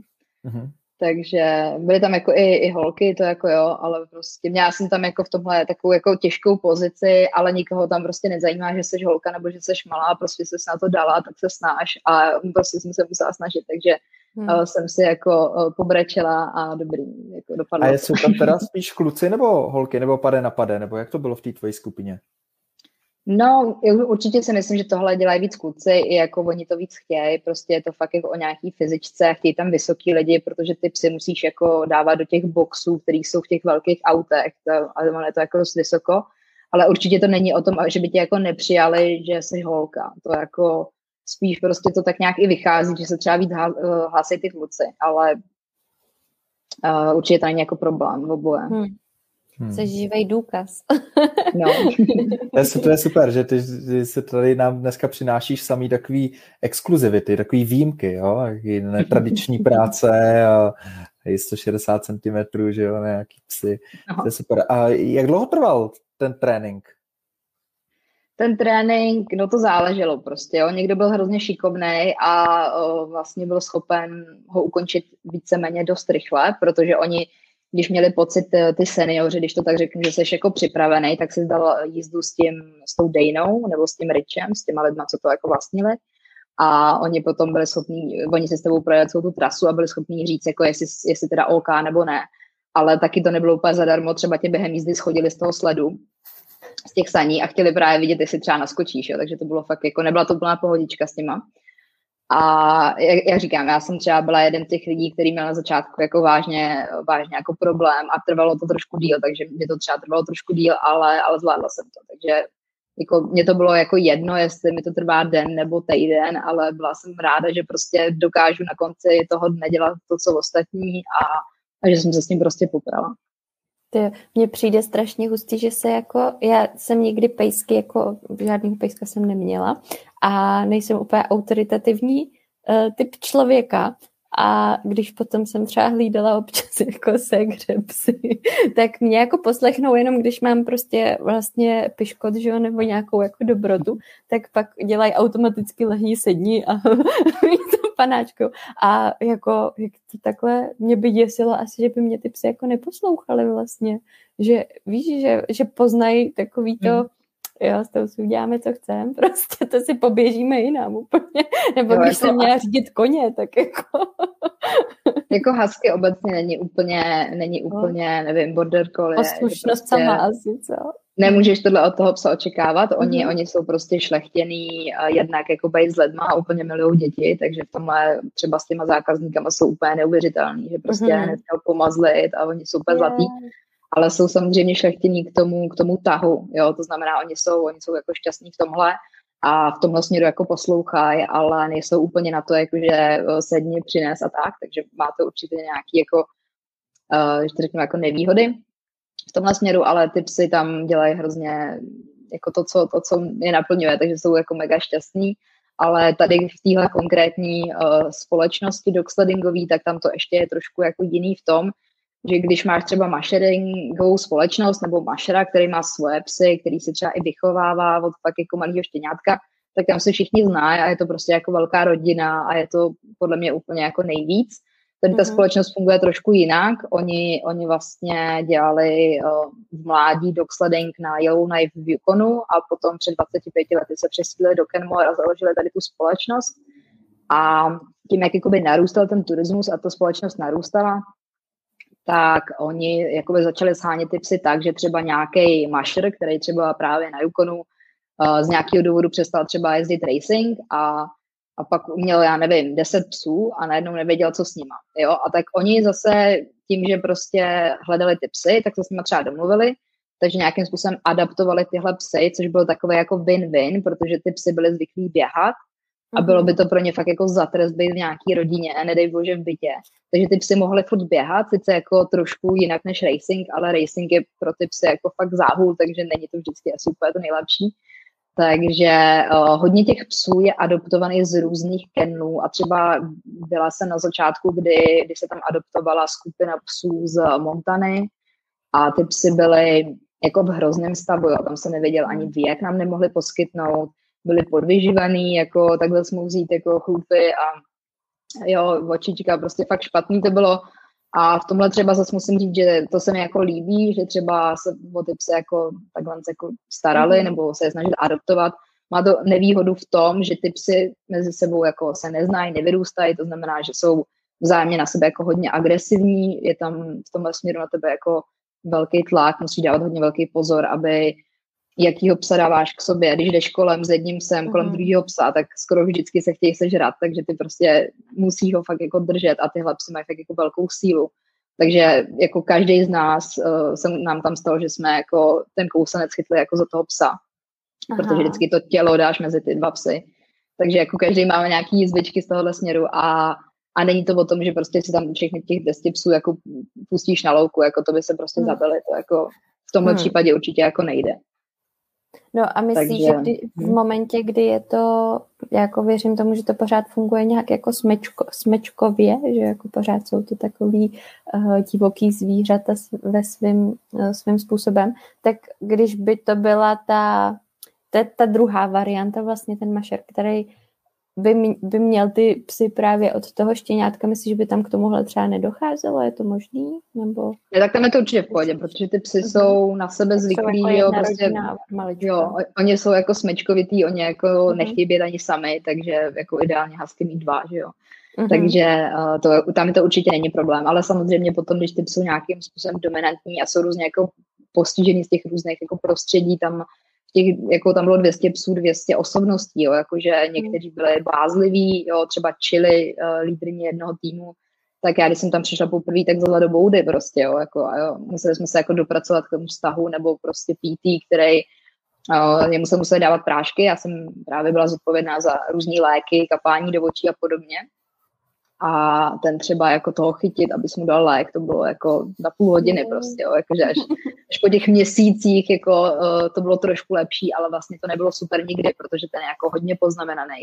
Uh-huh. Takže byly tam jako i, i holky, to jako jo, ale prostě měla jsem tam jako v tomhle takovou jako těžkou pozici, ale nikoho tam prostě nezajímá, že jsi holka nebo že jsi malá, prostě se na to dala, tak se snáš a prostě jsem se musela snažit, takže hmm. uh, jsem si jako uh, pobrečela a dobrý, jako dopadlo. A jsou tam teda spíš kluci nebo holky, nebo pade na pade, nebo jak to bylo v té tvojí skupině? No, určitě si myslím, že tohle dělají víc kluci, i jako oni to víc chtějí, prostě je to fakt jako o nějaký fyzičce, chtějí tam vysoký lidi, protože ty psy musíš jako dávat do těch boxů, které jsou v těch velkých autech, to, ale je to jako dost vysoko, ale určitě to není o tom, že by tě jako nepřijali, že jsi holka, to jako spíš prostě to tak nějak i vychází, že se třeba víc hlásí ty kluci, ale uh, určitě to není jako problém v oboje. Hmm. Hmm. Jsi živý důkaz. no. to, je, to je super, že ty, ty se tady nám dneska přinášíš samý takový exkluzivity, takový výjimky, jo, netradiční práce a 160 cm, že jo, nějaký psy. Aha. To je super. A jak dlouho trval ten trénink? Ten trénink, no to záleželo prostě, jo. Někdo byl hrozně šikovný a o, vlastně byl schopen ho ukončit víceméně dost rychle, protože oni když měli pocit eh, ty seniori, když to tak řeknu, že jsi jako připravený, tak si zdal jízdu s tím, s tou Dejnou nebo s tím Richem, s těma lidma, co to jako vlastnili. A oni potom byli schopní, oni si s tebou projet celou tu trasu a byli schopní říct, jako jestli, jestli teda OK nebo ne. Ale taky to nebylo úplně zadarmo, třeba tě během jízdy schodili z toho sledu, z těch saní a chtěli právě vidět, jestli třeba naskočíš, jo. takže to bylo fakt jako, nebyla to úplná pohodička s těma. A jak, jak říkám, já jsem třeba byla jeden z těch lidí, který měl na začátku jako vážně, vážně jako problém a trvalo to trošku díl, takže mě to třeba trvalo trošku díl, ale, ale zvládla jsem to. Takže jako, mě to bylo jako jedno, jestli mi to trvá den nebo týden, ale byla jsem ráda, že prostě dokážu na konci toho dne dělat to, co ostatní a, a že jsem se s tím prostě poprala. Ty, mně přijde strašně hustý, že se jako, já jsem nikdy pejsky, jako žádný pejska jsem neměla a nejsem úplně autoritativní uh, typ člověka, a když potom jsem třeba hlídala občas jako segře psy, tak mě jako poslechnou jenom, když mám prostě vlastně piškot, že jo, nebo nějakou jako dobrotu, tak pak dělají automaticky lehní sední a to panáčkou. A jako, jak to takhle, mě by děsilo asi, že by mě ty psy jako neposlouchaly vlastně. Že víš, že, že poznají takový to, hmm jo, s tou si uděláme, co chceme, prostě to si poběžíme jinam úplně. Nebo jo, když jako jsem měla řídit koně, tak jako... jako husky obecně není úplně, není no. úplně, no. nevím, border collie. Poslušnost prostě... sama asi, co? Nemůžeš tohle od toho psa očekávat, oni, mm-hmm. oni jsou prostě šlechtěný jednak jako být s lidma a úplně milují děti, takže v tomhle třeba s těma zákazníkama jsou úplně neuvěřitelný, že prostě mm-hmm. hned pomazlit a oni jsou úplně yeah. zlatý ale jsou samozřejmě šlechtění k tomu, k tomu tahu, jo, to znamená, oni jsou, oni jsou jako šťastní v tomhle a v tomhle směru jako poslouchají, ale nejsou úplně na to, jakože eh, sedni přines a tak, takže máte určitě nějaký jako, uh, že to řeknu, jako nevýhody v tomhle směru, ale ty psy tam dělají hrozně jako to, co, to, co je naplňuje, takže jsou jako mega šťastní, ale tady v téhle konkrétní uh, společnosti dogsledingový, tak tam to ještě je trošku jako jiný v tom, že když máš třeba mašeringovou společnost nebo mašera, který má svoje psy, který se třeba i vychovává od pak jako malého štěňátka, tak tam se všichni znají a je to prostě jako velká rodina a je to podle mě úplně jako nejvíc. Tady ta mm-hmm. společnost funguje trošku jinak. Oni, oni vlastně dělali uh, v mládí dogsleding na Yellowknife v Yukonu a potom před 25 lety se přesídlili do Kenmore a založili tady tu společnost. A tím, jak jakoby narůstal ten turismus a ta společnost narůstala, tak oni jakoby začali shánět ty psy tak, že třeba nějaký mašer, který třeba právě na Yukonu uh, z nějakého důvodu přestal třeba jezdit racing a, a pak měl, já nevím, 10 psů a najednou nevěděl, co s nima. Jo? A tak oni zase tím, že prostě hledali ty psy, tak se s nimi třeba domluvili, takže nějakým způsobem adaptovali tyhle psy, což byl takový jako win-win, protože ty psy byly zvyklí běhat a bylo by to pro ně fakt jako zatrest být v nějaký rodině, a nedej bože v bytě. Takže ty psy mohly furt běhat, sice jako trošku jinak než racing, ale racing je pro ty psy jako fakt záhul, takže není to vždycky asi úplně to nejlepší. Takže uh, hodně těch psů je adoptovaných z různých kenů a třeba byla jsem na začátku, kdy, kdy se tam adoptovala skupina psů z Montany a ty psy byly jako v hrozném stavu, jo. tam se nevěděl ani věk, nám nemohli poskytnout, byli podvyživaný, jako takhle jsme vzít jako chlupy a jo, očička, prostě fakt špatný to bylo. A v tomhle třeba zase musím říct, že to se mi jako líbí, že třeba se o ty psy jako takhle jako starali mm. nebo se je snažili adoptovat. Má to nevýhodu v tom, že ty psy mezi sebou jako se neznají, nevyrůstají, to znamená, že jsou vzájemně na sebe jako hodně agresivní, je tam v tomhle směru na tebe jako velký tlak, musí dávat hodně velký pozor, aby jakýho psa dáváš k sobě. Když jdeš kolem s jedním psem, kolem mm. druhého psa, tak skoro vždycky se chtějí sežrat, takže ty prostě musí ho fakt jako držet a tyhle psy mají fakt jako velkou sílu. Takže jako každý z nás uh, se nám tam stalo, že jsme jako ten kousenec chytli jako za toho psa. Aha. Protože vždycky to tělo dáš mezi ty dva psy. Takže jako každý máme nějaký jízvičky z tohohle směru a, a není to o tom, že prostě si tam všechny těch 200 psů jako pustíš na louku, jako to by se prostě hmm. zabili. To jako v tomhle hmm. případě určitě jako nejde. No a myslíš, Takže, že kdy, v hm. momentě, kdy je to, jako věřím tomu, že to pořád funguje nějak jako smečko, smečkově, že jako pořád jsou to takový uh, divoký zvířata ve svým, uh, svým způsobem, tak když by to byla ta, ta, ta druhá varianta, vlastně ten mašer, který by, by měl ty psy právě od toho štěňátka, myslíš, že by tam k tomuhle třeba nedocházelo? Je to možný? Nebo... Ne, tak tam je to určitě v pohodě, protože ty psy mm-hmm. jsou na sebe zvyklí, jako jo, prostě, jo, oni jsou jako smečkovitý, oni jako mm-hmm. nechtějí být ani sami, takže jako ideálně husky mít dva, že jo. Mm-hmm. Takže uh, to, tam to určitě není problém, ale samozřejmě potom, když ty jsou nějakým způsobem dominantní a jsou různě jako postižený z těch různých jako prostředí, tam těch, jako tam bylo 200 psů, 200 osobností, jo, jakože někteří byli bázliví, jo, třeba čili uh, lídrně jednoho týmu, tak já, když jsem tam přišla poprvé, tak zala do boudy prostě, jo, jako, a jo, museli jsme se jako dopracovat k tomu vztahu, nebo prostě PT, který uh, jemu se museli dávat prášky, já jsem právě byla zodpovědná za různé léky, kapání do očí a podobně. A ten třeba jako toho chytit, aby mu dal lék, to bylo jako na půl hodiny prostě, jo, jakože až, až po těch měsících jako uh, to bylo trošku lepší, ale vlastně to nebylo super nikdy, protože ten je jako hodně poznamenaný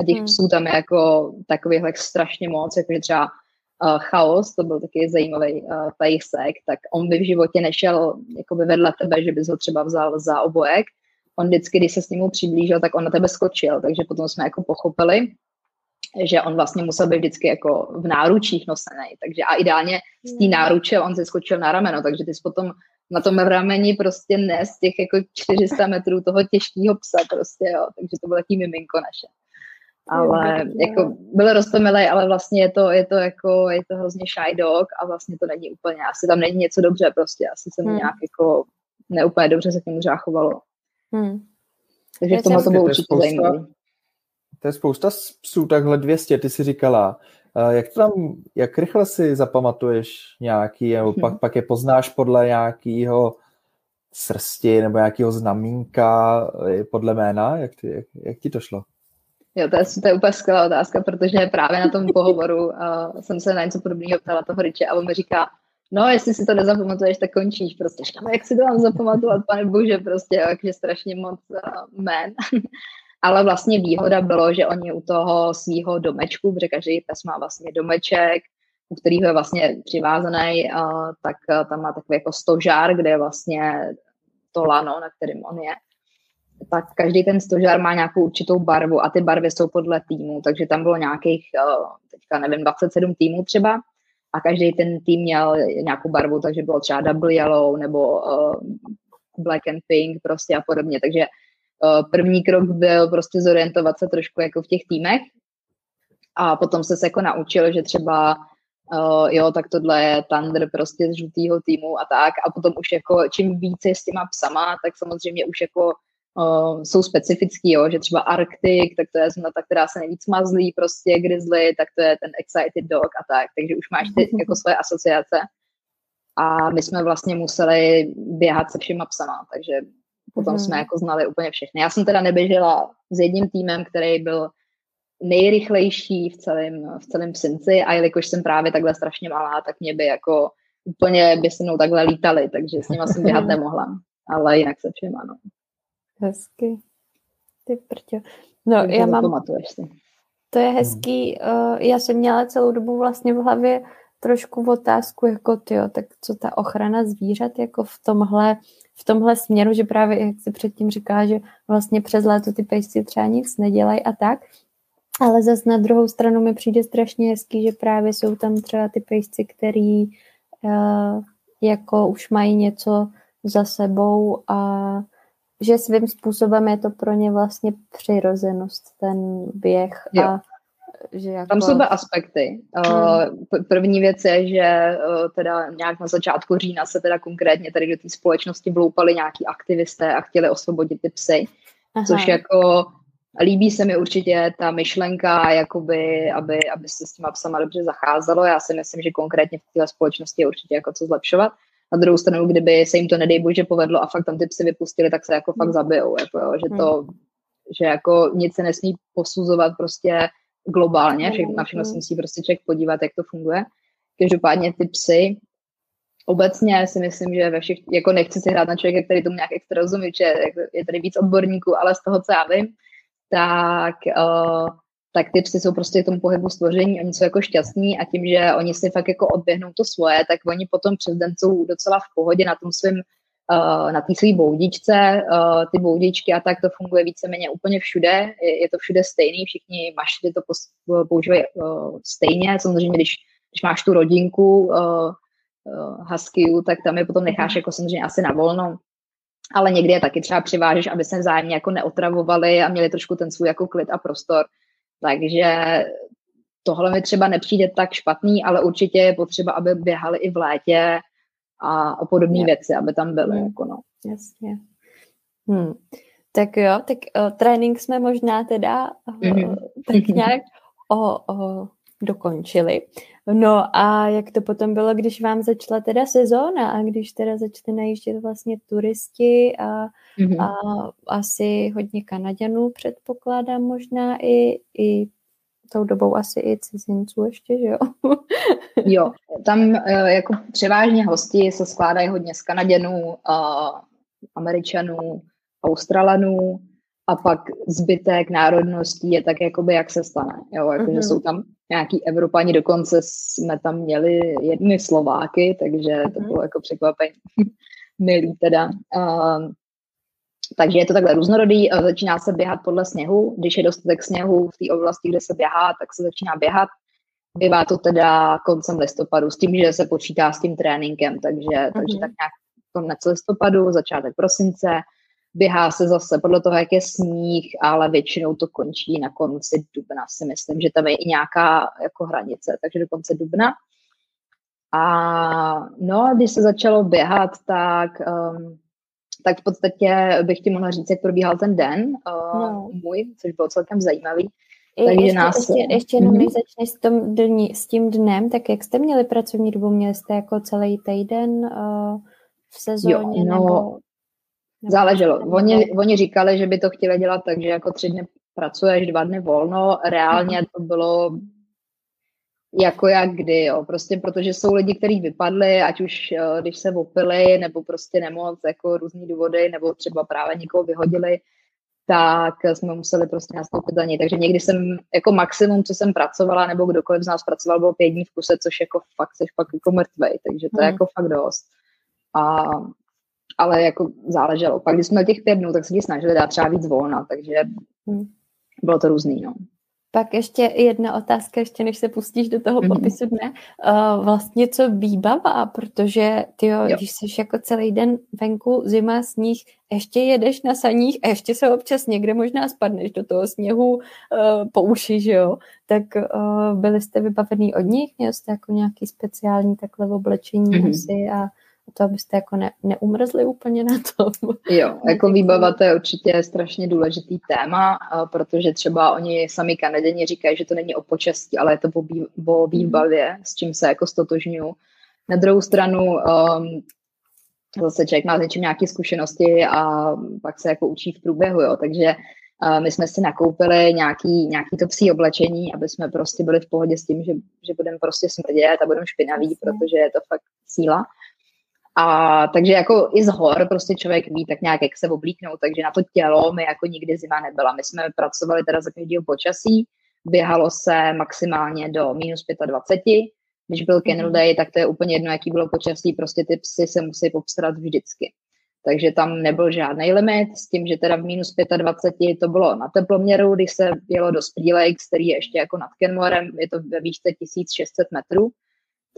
a těch hmm. psů tam je jako takových like, strašně moc, jakože třeba uh, chaos, to byl taky zajímavý uh, pejsek, tak on by v životě nešel jakoby vedle tebe, že bys ho třeba vzal za obojek. On vždycky, když se s ním přiblížil, tak on na tebe skočil, takže potom jsme jako pochopili, že on vlastně musel být vždycky jako v náručích nosený. Takže a ideálně z té hmm. náruče on se skočil na rameno, takže ty jsi potom na tom rameni prostě nes těch jako 400 metrů toho těžkého psa prostě, jo. Takže to bylo taký miminko naše ale jako byl roztomilej, ale vlastně je to, je to jako, je to hrozně shy dog a vlastně to není úplně, asi tam není něco dobře prostě, asi se mu hmm. nějak jako neúplně dobře se k němu chovalo. Hmm. Takže v tomhle to bylo určitě zajímavé. To je spousta psů, takhle 200, ty si říkala. Jak to tam, jak rychle si zapamatuješ nějaký, nebo pak, pak je poznáš podle nějakého srsti nebo nějakého znamínka podle jména? Jak, ty, jak, jak ti to šlo? Jo, to je, to je úplně skvělá otázka, protože právě na tom pohovoru uh, jsem se na něco podobného ptala toho Riče a on mi říká, no, jestli si to nezapamatuješ, tak končíš prostě. Říkám, jak si to mám zapamatovat, pane bože, prostě, takže strašně moc uh, men. Ale vlastně výhoda bylo, že oni u toho svého domečku, protože každý pes má vlastně domeček, u kterého je vlastně přivázaný, uh, tak uh, tam má takový jako stožár, kde je vlastně to lano, na kterým on je. Tak každý ten stožár má nějakou určitou barvu a ty barvy jsou podle týmu, takže tam bylo nějakých, eh, teďka nevím, 27 týmů třeba. A každý ten tým měl nějakou barvu, takže bylo třeba double yellow nebo black and pink prostě a podobně, takže první krok byl prostě zorientovat se trošku jako v těch týmech. A potom se jako naučil, že třeba uh, jo, tak tohle je Thunder prostě z žlutého týmu a tak. A potom už jako čím více s těma psama, tak samozřejmě už jako uh, jsou specifický, jo, že třeba Arctic, tak to je zmata, která se nejvíc mazlí, prostě Grizzly, tak to je ten Excited Dog a tak, takže už máš ty jako svoje asociace. A my jsme vlastně museli běhat se všema psama, takže potom hmm. jsme jako znali úplně všechny. Já jsem teda neběžela s jedním týmem, který byl nejrychlejší v celém, v celém psinci a jelikož jsem právě takhle strašně malá, tak mě by jako úplně by se mnou takhle lítali, takže s nima jsem běhat nemohla. Ale jinak se všem ano. Hezky. Ty prťo. No, já mám... Si. To je hezký. Uh, já jsem měla celou dobu vlastně v hlavě trošku otázku, jako ty, tak co ta ochrana zvířat jako v tomhle, v tomhle směru, že právě, jak si předtím říká, že vlastně přes léto ty pejsci třeba nic nedělají a tak, ale zase na druhou stranu mi přijde strašně hezký, že právě jsou tam třeba ty pejsci, který uh, jako už mají něco za sebou a že svým způsobem je to pro ně vlastně přirozenost, ten běh jo. a že jako... Tam jsou dva aspekty. Hmm. První věc je, že eh, teda nějak na začátku října se teda konkrétně tady do té společnosti vloupali nějaký aktivisté a chtěli osvobodit ty psy, Aha. což jako líbí se mi určitě ta myšlenka, jakoby, aby, aby se s těma psama dobře zacházelo. Já si myslím, že konkrétně v této společnosti je určitě jako co zlepšovat. Na druhou stranu, kdyby se jim to nedej bože povedlo a fakt tam ty psy vypustili, tak se jako fakt hmm. zabijou, jako jo, že to, hmm. že jako nic se nesmí posuzovat prostě globálně, všechno, na všechno se musí prostě člověk podívat, jak to funguje. Každopádně ty psy, obecně si myslím, že ve všech, jako nechci si hrát na člověka, který tomu nějak extra rozumí, že je tady víc odborníků, ale z toho, co já vím, tak uh, tak ty psy jsou prostě k tomu pohybu stvoření, oni jsou jako šťastní a tím, že oni si fakt jako odběhnou to svoje, tak oni potom přes den jsou docela v pohodě na tom svém na té své boudičce, uh, ty boudičky a tak to funguje víceméně úplně všude, je, to všude stejný, všichni mašty to používají uh, stejně, samozřejmě když, když máš tu rodinku huskyů, tak tam je potom necháš jako samozřejmě asi na volno, ale někdy je taky třeba přivážeš, aby se vzájemně jako neotravovali a měli trošku ten svůj jako klid a prostor. Takže tohle mi třeba nepřijde tak špatný, ale určitě je potřeba, aby běhali i v létě a, a podobné věci, aby tam byly. Hmm. Jako no. Jasně. Hmm. Tak jo, tak uh, trénink jsme možná teda uh, mm-hmm. tak nějak o, o, dokončili. No a jak to potom bylo, když vám začala teda sezóna a když teda začali najíždět vlastně turisti a, mm-hmm. a asi hodně Kanaděnů předpokládám možná i, i tou dobou asi i cizinců ještě, že jo? jo, tam eh, jako převážně hosti se skládají hodně z Kanaděnů, Američanů, Australanů a pak zbytek národností je tak jakoby jak se stane. Jo, jako, mm-hmm. jsou tam nějaký Evropani, dokonce jsme tam měli jedny Slováky, takže mm-hmm. to mhm. bylo jako překvapení. Milý teda. Uh, takže je to takhle různorodý, začíná se běhat podle sněhu, když je dostatek sněhu v té oblasti, kde se běhá, tak se začíná běhat. Bývá to teda koncem listopadu, s tím, že se počítá s tím tréninkem, takže, mm-hmm. takže tak nějak konec listopadu, začátek prosince, běhá se zase podle toho, jak je sníh, ale většinou to končí na konci dubna, si myslím, že tam je i nějaká jako hranice, takže do konce dubna. A no, když se začalo běhat, tak um, tak v podstatě bych ti mohla říct, jak probíhal ten den uh, no. můj, což bylo celkem zajímavý. I Takže ještě, nás... ještě, ještě jenom, mm-hmm. než začneš s, tom dní, s tím dnem, tak jak jste měli pracovní dobu? Měli jste jako celý týden uh, v sezóně? Jo, no, nebo, nebo záleželo. Oni, oni říkali, že by to chtěli dělat tak, že jako tři dny pracuješ, dva dny volno. Reálně mhm. to bylo jako jak kdy, jo. Prostě protože jsou lidi, kteří vypadli, ať už eh, když se opili, nebo prostě nemoc, jako různý důvody, nebo třeba právě někoho vyhodili, tak jsme museli prostě nastoupit za něj. Takže někdy jsem, jako maximum, co jsem pracovala, nebo kdokoliv z nás pracoval, bylo pět dní v kuse, což jako fakt jsi fakt jako mrtvej, takže to je hmm. jako fakt dost. A, ale jako záleželo. Pak když jsme těch pět dnů, tak se ti snažili dát třeba víc volna, takže hmm. bylo to různý, no. Pak ještě jedna otázka, ještě než se pustíš do toho mm-hmm. popisu dne. Uh, vlastně co výbava, protože ty jo, když jsi jako celý den venku, zima, sníh, ještě jedeš na saních a ještě se občas někde možná spadneš do toho sněhu uh, po uši, že jo? Tak uh, byli jste vybavený od nich? Měl jste jako nějaký speciální takhle oblečení mm-hmm. asi a to, abyste jako ne, neumrzli úplně na to. Jo, jako výbava to je určitě strašně důležitý téma, protože třeba oni sami Kanaděni říkají, že to není o počasí, ale je to o, o výbavě, s čím se jako stotožňuju. Na druhou stranu um, zase člověk má s něčím nějaké zkušenosti a pak se jako učí v průběhu, jo, takže uh, my jsme si nakoupili nějaký, nějaký to psí oblečení, aby jsme prostě byli v pohodě s tím, že, že budeme prostě smrdět a budeme špinaví, protože je to fakt síla. A takže jako i z hor prostě člověk ví tak nějak, jak se oblíknout, takže na to tělo mi jako nikdy zima nebyla. My jsme pracovali teda za každého počasí, běhalo se maximálně do minus 25, když byl Kennel mhm. Day, tak to je úplně jedno, jaký bylo počasí, prostě ty psy se musí obstarat vždycky. Takže tam nebyl žádný limit, s tím, že teda v minus 25 to bylo na teploměru, když se jelo do Spree Lakes, který je ještě jako nad Kenmorem, je to ve výšce 1600 metrů,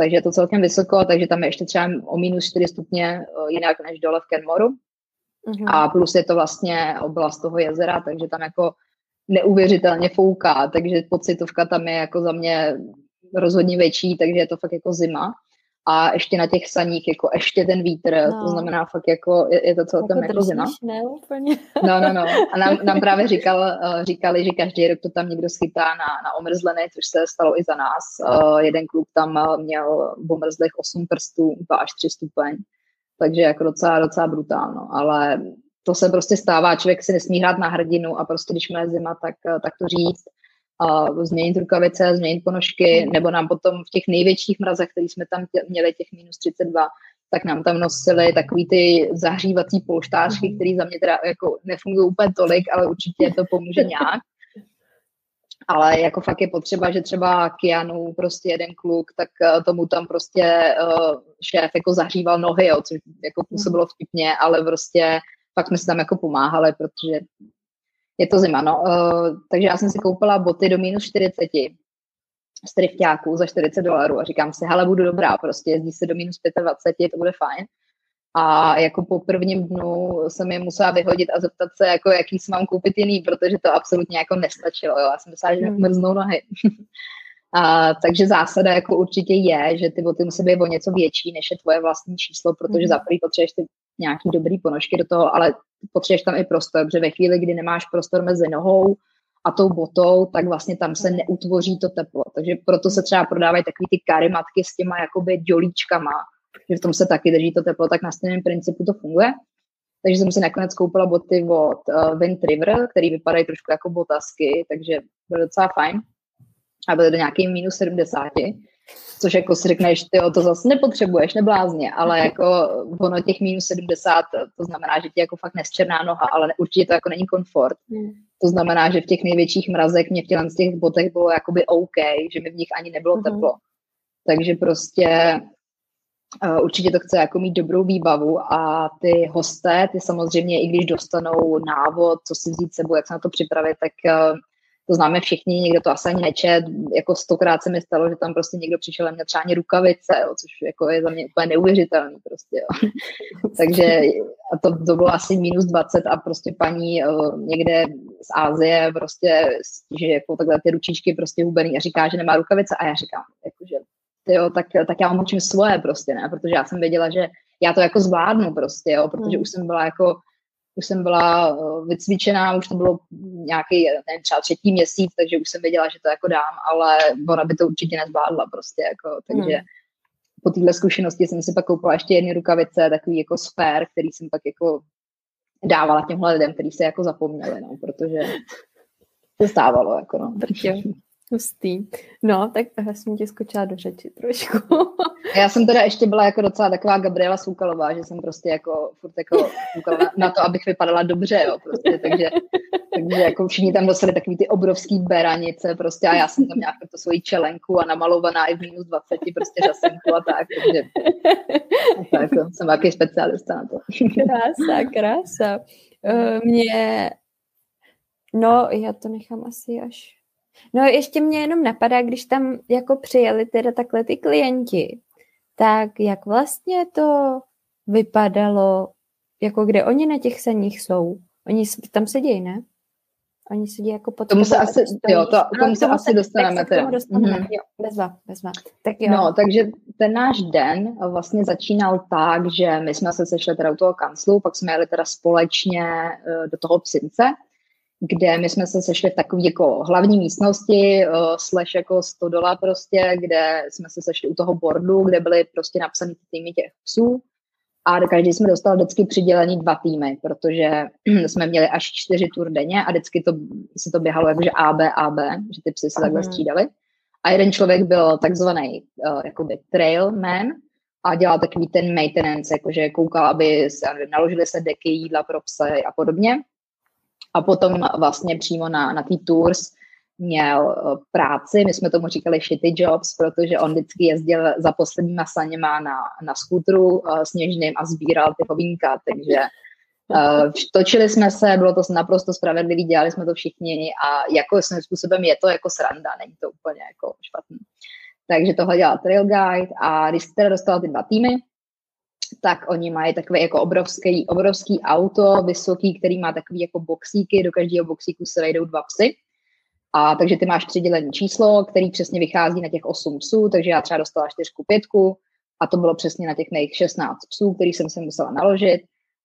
takže je to celkem vysoko, takže tam je ještě třeba o minus 4 stupně eh, jinak než dole v Kenmoru. Mm-hmm. A plus je to vlastně oblast toho jezera, takže tam jako neuvěřitelně fouká, takže pocitovka tam je jako za mě rozhodně větší, takže je to fakt jako zima a ještě na těch saních jako ještě ten vítr, no. to znamená fakt jako, je, je to celkem jako, jako zima. Ne, úplně. No, no, no. A nám, nám právě říkal, uh, říkali, že každý rok to tam někdo schytá na, na omrzlené, což se stalo i za nás. Uh, jeden klub tam uh, měl v omrzlých 8 prstů, 2 až 3 stupeň. Takže jako docela, docela brutálno, ale to se prostě stává, člověk si nesmí hrát na hrdinu a prostě když má zima, tak, tak to říct uh, změnit rukavice, změnit ponožky, nebo nám potom v těch největších mrazech, který jsme tam tě, měli, těch minus 32, tak nám tam nosili takový ty zahřívací polštářky, mhm. které za mě teda jako nefungují úplně tolik, ale určitě to pomůže nějak. Ale jako fakt je potřeba, že třeba Kianu, prostě jeden kluk, tak uh, tomu tam prostě uh, šéf jako zahříval nohy, jo, což jako působilo vtipně, ale prostě fakt jsme si tam jako pomáhali, protože je to zima, no. Uh, takže já jsem si koupila boty do minus 40 z trifťáků za 40 dolarů a říkám si, hele, budu dobrá, prostě jezdí se do minus 25, to bude fajn. A jako po prvním dnu jsem je musela vyhodit a zeptat se, jako jaký si mám koupit jiný, protože to absolutně jako nestačilo. Jo. Já jsem myslela, že mi mrznou nohy. a, takže zásada jako určitě je, že ty boty musí být o něco větší, než je tvoje vlastní číslo, protože mm. za prvý potřebuješ ty nějaký dobrý ponožky do toho, ale potřebuješ tam i prostor, protože ve chvíli, kdy nemáš prostor mezi nohou a tou botou, tak vlastně tam se neutvoří to teplo. Takže proto se třeba prodávají takové ty karimatky s těma jakoby dělíčkama, že v tom se taky drží to teplo, tak na stejném principu to funguje. Takže jsem si nakonec koupila boty od Wind River, které vypadají trošku jako botasky, takže byly docela fajn. a bylo to nějaký minus 70, což jako si řekneš, ty to zase nepotřebuješ, neblázně, ale jako ono těch minus 70, to znamená, že ti jako fakt nesčerná noha, ale určitě to jako není komfort. Hmm. To znamená, že v těch největších mrazech mě v těch, z těch botech bylo jakoby OK, že mi v nich ani nebylo hmm. teplo. Takže prostě uh, určitě to chce jako mít dobrou výbavu a ty hosté, ty samozřejmě, i když dostanou návod, co si vzít sebou, jak se na to připravit, tak uh, to známe všichni, někdo to asi ani nečet, jako stokrát se mi stalo, že tam prostě někdo přišel a měl třeba ani rukavice, jo, což jako je za mě úplně neuvěřitelný prostě, jo. Takže a to, to bylo asi minus 20 a prostě paní uh, někde z Ázie prostě, že jako takhle ty ručičky prostě hubený a říká, že nemá rukavice a já říkám, jakože jo, tak, tak já mám učím svoje prostě, ne, protože já jsem věděla, že já to jako zvládnu prostě, jo, protože hmm. už jsem byla jako už jsem byla eh, vycvičená, už to bylo nějaký, nevím, třeba třetí měsíc, takže už jsem věděla, že to jako dám, ale ona by to určitě nezvládla prostě, jako, takže hmm. po téhle zkušenosti jsem si pak koupila ještě jedny rukavice, takový jako sfér, který jsem pak jako dávala těmhle lidem, kteří se jako zapomněli, no, protože to stávalo, jako no. Hustý. No, tak já jsem ti skočila do řeči trošku. já jsem teda ještě byla jako docela taková Gabriela Soukalová, že jsem prostě jako furt jako na to, abych vypadala dobře, jo, prostě, takže, takže jako všichni tam dostali takový ty obrovský beranice prostě a já jsem tam nějak to svoji čelenku a namalovaná i v minus 20 prostě řasenku a tak, takže tak, jsem nějaký specialista na to. krása, krása. Uh, mě, no, já to nechám asi až No ještě mě jenom napadá, když tam jako přijeli teda takhle ty klienti, tak jak vlastně to vypadalo, jako kde oni na těch seních jsou? Oni tam sedí, ne? Oni sedí jako pod tomu se asi, jo, to, tomu no, se tomu asi se, dostaneme teda. Dostaneme. Mm-hmm. Jo, bezva, bezva. Tak jo. No, takže ten náš den vlastně začínal tak, že my jsme se sešli teda u toho kanclu, pak jsme jeli teda společně uh, do toho psince, kde my jsme se sešli v takové jako hlavní místnosti, uh, slash jako stodola prostě, kde jsme se sešli u toho bordu, kde byly prostě napsané týmy těch psů a každý jsme dostal vždycky přidělení dva týmy, protože jsme měli až čtyři tur denně a vždycky to, se to běhalo jakože AB, AB, že ty psy se takhle střídali. A jeden člověk byl takzvaný uh, jakoby trailman a dělal takový ten maintenance, jakože koukal, aby se, naložili se deky, jídla pro psy a podobně. A potom vlastně přímo na, na té tours měl eh, práci, my jsme tomu říkali shitty jobs, protože on vždycky jezdil za posledníma saněma na, na skútru uh, sněžným a sbíral ty hovínka, takže uh, točili jsme se, bylo to naprosto spravedlivý, dělali jsme to všichni a jako svým způsobem je to jako sranda, není to úplně jako špatný. Takže tohle dělal Trail Guide a když jste dostal ty dva týmy, tak oni mají takové jako obrovský, obrovský auto, vysoký, který má takový jako boxíky, do každého boxíku se vejdou dva psy. A takže ty máš přidělené číslo, který přesně vychází na těch 8 psů, takže já třeba dostala 4 pětku a to bylo přesně na těch mých 16 psů, který jsem se musela naložit.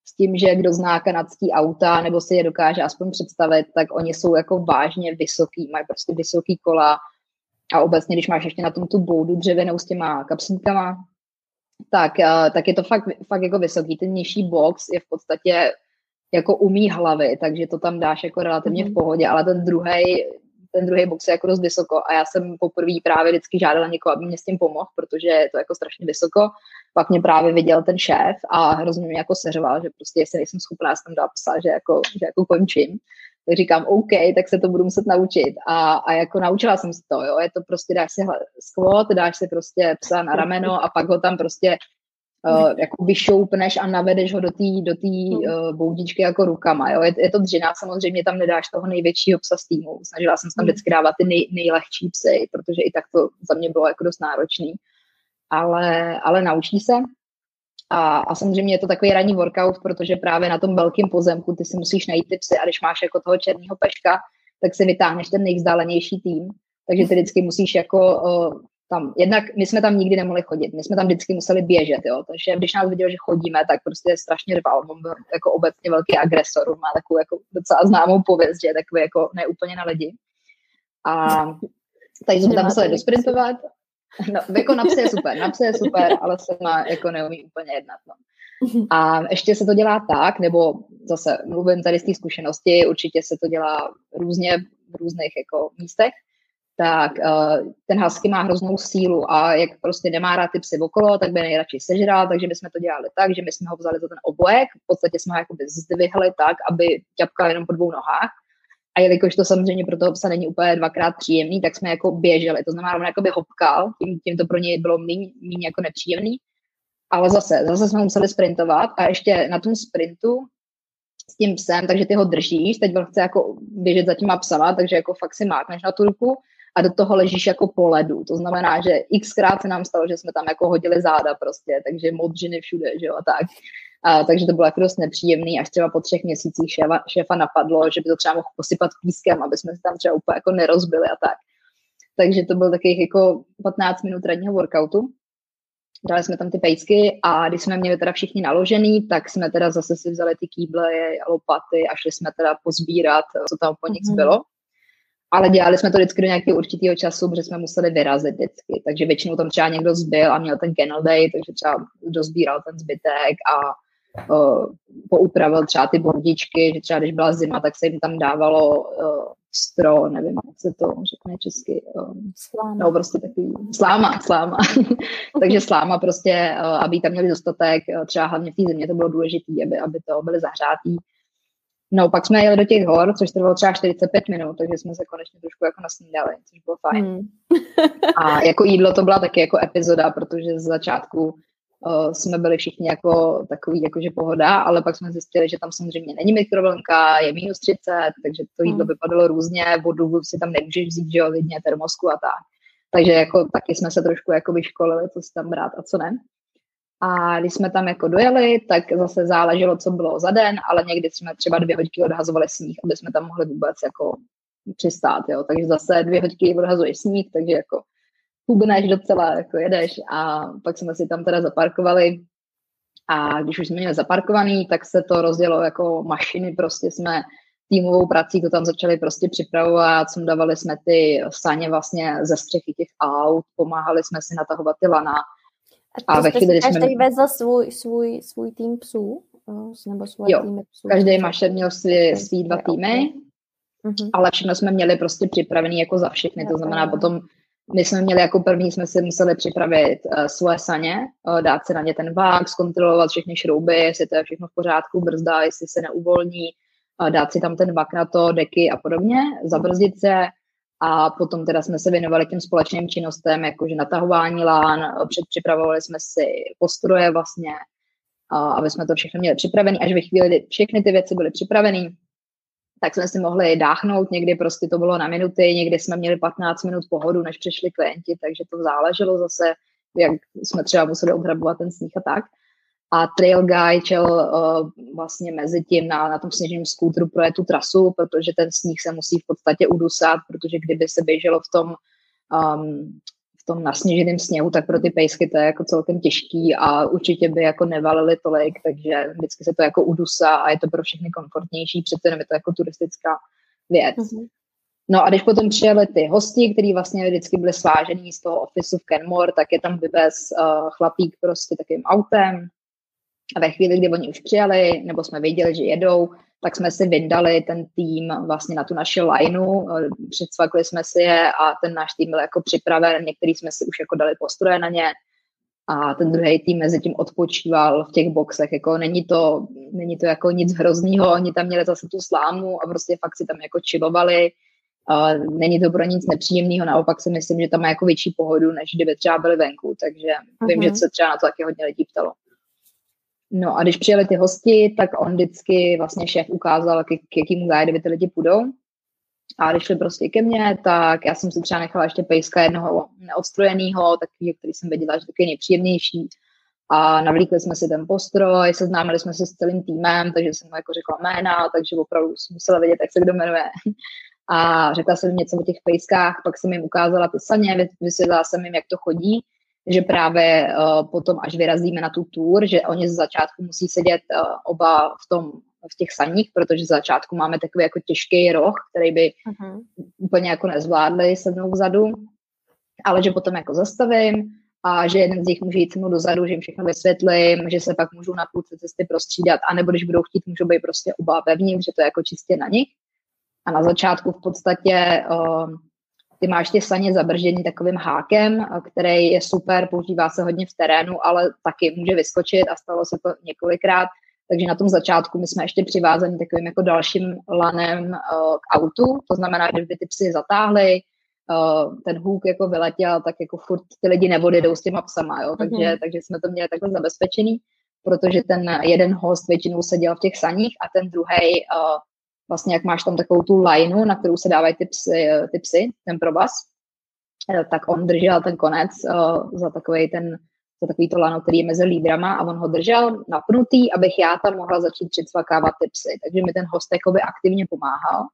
S tím, že kdo zná kanadský auta nebo si je dokáže aspoň představit, tak oni jsou jako vážně vysoký, mají prostě vysoký kola a obecně, když máš ještě na tom tu boudu dřevěnou s těma kapsníkama, tak, uh, tak je to fakt, fakt jako vysoký. Ten nižší box je v podstatě jako umí hlavy, takže to tam dáš jako relativně v mhm. pohodě, ale ten druhý ten druhý box je jako dost vysoko a já jsem poprvé právě vždycky žádala někoho, aby mě s tím pomohl, protože je to jako strašně vysoko. Pak mě právě viděl ten šéf a hrozně mě jako seřval, že prostě jestli nejsem schopná, jsem dala psa, že jako, že jako končím tak říkám, OK, tak se to budu muset naučit. A, a jako naučila jsem se to, jo, je to prostě, dáš si squat, dáš si prostě psa na rameno a pak ho tam prostě uh, jako vyšoupneš a navedeš ho do té do tý, uh, boudičky jako rukama, jo. Je, je to dřina, samozřejmě tam nedáš toho největšího psa z týmu. Snažila jsem se tam hmm. vždycky dávat ty nej, nejlehčí psy, protože i tak to za mě bylo jako dost náročný. Ale, ale naučí se. A, a samozřejmě je to takový ranní workout, protože právě na tom velkém pozemku ty si musíš najít ty psy a když máš jako toho černého peška, tak si vytáhneš ten nejvzdálenější tým. Takže ty vždycky musíš jako uh, tam, jednak my jsme tam nikdy nemohli chodit, my jsme tam vždycky museli běžet, jo, takže když nás viděl, že chodíme, tak prostě je strašně rval, on byl jako obecně velký agresor, má takovou jako docela známou pověst, že je takový jako neúplně na lidi. A takže jsme tam museli dosprintovat No, jako na je super, na je super, ale se má jako neumí úplně jednat. No. A ještě se to dělá tak, nebo zase mluvím tady z té zkušenosti, určitě se to dělá různě v různých jako místech, tak uh, ten husky má hroznou sílu a jak prostě nemá rád ty psy okolo, tak by nejradši sežral, takže bychom to dělali tak, že my jsme ho vzali za ten obojek, v podstatě jsme ho jakoby zdvihli tak, aby ťapkal jenom po dvou nohách a jelikož to samozřejmě pro toho psa není úplně dvakrát příjemný, tak jsme jako běželi. To znamená, on jakoby hopkal, tím, tím to pro něj bylo méně jako nepříjemný. Ale zase, zase jsme museli sprintovat a ještě na tom sprintu s tím psem, takže ty ho držíš, teď on chce jako běžet za těma psama, takže jako fakt si mákneš na tu ruku a do toho ležíš jako po ledu. To znamená, že xkrát se nám stalo, že jsme tam jako hodili záda prostě, takže modřiny všude, že jo, a tak. A, takže to bylo jako dost nepříjemný, až třeba po třech měsících šéfa, šéfa napadlo, že by to třeba mohl posypat pískem, aby jsme se tam třeba úplně jako nerozbili a tak. Takže to byl takových jako 15 minut radního workoutu. Dali jsme tam ty pejsky a když jsme měli teda všichni naložený, tak jsme teda zase si vzali ty kýble, lopaty a šli jsme teda pozbírat, co tam po nich mm-hmm. zbylo. Ale dělali jsme to vždycky do nějakého určitého času, protože jsme museli vyrazit vždycky. Takže většinou tam třeba někdo zbyl a měl ten kennel day, takže třeba dozbíral ten zbytek a uh, poupravil třeba ty bordičky, že třeba když byla zima, tak se jim tam dávalo uh, stro, nevím, jak se to řekne česky. Um, sláma. No, prostě takový, sláma, sláma. Takže sláma prostě, uh, aby tam měli dostatek, uh, třeba hlavně v té zimě to bylo důležité, aby, aby to byly zahřátý. No, pak jsme jeli do těch hor, což trvalo třeba 45 minut, takže jsme se konečně trošku jako nasnídali, což bylo fajn. Hmm. a jako jídlo to byla taky jako epizoda, protože z začátku uh, jsme byli všichni jako takový, jakože pohoda, ale pak jsme zjistili, že tam samozřejmě není mikrovlnka, je minus 30, takže to jídlo hmm. vypadalo různě, vodu si tam nemůžeš vzít, že jo, lidně termosku a tak. Takže jako taky jsme se trošku jako vyškolili, co si tam brát a co ne. A když jsme tam jako dojeli, tak zase záleželo, co bylo za den, ale někdy jsme třeba dvě hodiny odhazovali sníh, aby jsme tam mohli vůbec jako přistát, jo. Takže zase dvě hodiny odhazuješ sníh, takže jako hubneš docela, jako jedeš a pak jsme si tam teda zaparkovali a když už jsme měli zaparkovaný, tak se to rozdělo jako mašiny, prostě jsme týmovou prací to tam začali prostě připravovat, dávali jsme ty saně vlastně ze střechy těch aut, pomáhali jsme si natahovat ty lana. A, a ve chvíli, kdy jsme... Každý vezl svůj, svůj, svůj tým psů? Nebo svůj jo, tým psů? každý mašer měl svý, svý dva týmy, okay. uh-huh. ale všechno jsme měli prostě připravený jako za všechny, to znamená potom my jsme měli jako první, jsme si museli připravit uh, svoje saně, uh, dát si na ně ten vák, zkontrolovat všechny šrouby, jestli to je všechno v pořádku, brzda, jestli se neuvolní, uh, dát si tam ten vak na to, deky a podobně, zabrzdit se. A potom teda jsme se věnovali těm společným činnostem, jakože natahování lán, předpřipravovali jsme si postroje vlastně, uh, aby jsme to všechno měli připravené, až ve chvíli, kdy všechny ty věci byly připraveny, tak jsme si mohli dáchnout, někdy prostě to bylo na minuty, někdy jsme měli 15 minut pohodu, než přišli klienti, takže to záleželo zase, jak jsme třeba museli obhrabovat ten sníh a tak. A Trail Guy čel uh, vlastně mezi tím na, na tom sněžním skútru projet tu trasu, protože ten sníh se musí v podstatě udusat, protože kdyby se běželo v tom um, tom nasněženém sněhu, tak pro ty pejsky to je jako celkem těžký a určitě by jako nevalili tolik, takže vždycky se to jako udusá a je to pro všechny komfortnější, přece jenom je to jako turistická věc. Mm-hmm. No a když potom přijeli ty hosti, kteří vlastně vždycky byli svážení z toho ofisu v Kenmore, tak je tam vybez uh, chlapík prostě takým autem a ve chvíli, kdy oni už přijeli, nebo jsme věděli, že jedou, tak jsme si vydali ten tým vlastně na tu naši lineu, eh, předsvakli jsme si je a ten náš tým byl jako připraven, některý jsme si už jako dali postroje na ně a ten druhý tým mezi tím odpočíval v těch boxech, jako není to, není to jako nic hroznýho, oni tam měli zase tu slámu a prostě fakt si tam jako čilovali, není to pro nic nepříjemného, naopak si myslím, že tam má jako větší pohodu, než kdyby třeba byli venku, takže uh-huh. vím, že mhm. se třeba na to taky hodně lidí ptalo. No a když přijeli ty hosti, tak on vždycky vlastně šéf ukázal, k, k jakýmu guidovi ty lidi půjdou. A když šli prostě ke mně, tak já jsem si třeba nechala ještě pejska jednoho neodstrojeného, takový, který jsem věděla, že taky nejpříjemnější. A navlíkli jsme si ten postroj, seznámili jsme se s celým týmem, takže jsem mu jako řekla jména, takže opravdu jsem musela vědět, jak se kdo jmenuje. A řekla jsem něco o těch pejskách, pak jsem jim ukázala ty saně, vysvětlila jsem jim, jak to chodí že právě uh, potom, až vyrazíme na tu tour, že oni z začátku musí sedět uh, oba v tom v těch saních, protože z začátku máme takový jako těžký roh, který by uh-huh. úplně jako nezvládli sednout vzadu, ale že potom jako zastavím a že jeden z nich může jít se mnou dozadu, že jim všechno vysvětlím, že se pak můžou na půlce cesty prostřídat, anebo když budou chtít, můžou být prostě oba vevnitř, že to je jako čistě na nich. A na začátku v podstatě uh, ty máš ty saně zabržený takovým hákem, který je super, používá se hodně v terénu, ale taky může vyskočit a stalo se to několikrát. Takže na tom začátku my jsme ještě přivázeni takovým jako dalším lanem uh, k autu, to znamená, že by ty psy zatáhly, uh, ten hůk jako vyletěl, tak jako furt ty lidi nevodjedou s těma psama, jo? Takže, mm-hmm. takže jsme to měli takhle zabezpečený, protože ten jeden host většinou seděl v těch saních a ten druhý uh, vlastně jak máš tam takovou tu lineu, na kterou se dávají ty psy, ty psy ten provaz, tak on držel ten konec uh, za takový ten za takový to lano, který je mezi lídrama a on ho držel napnutý, abych já tam mohla začít přicvakávat ty psy. Takže mi ten host jakoby aktivně pomáhal.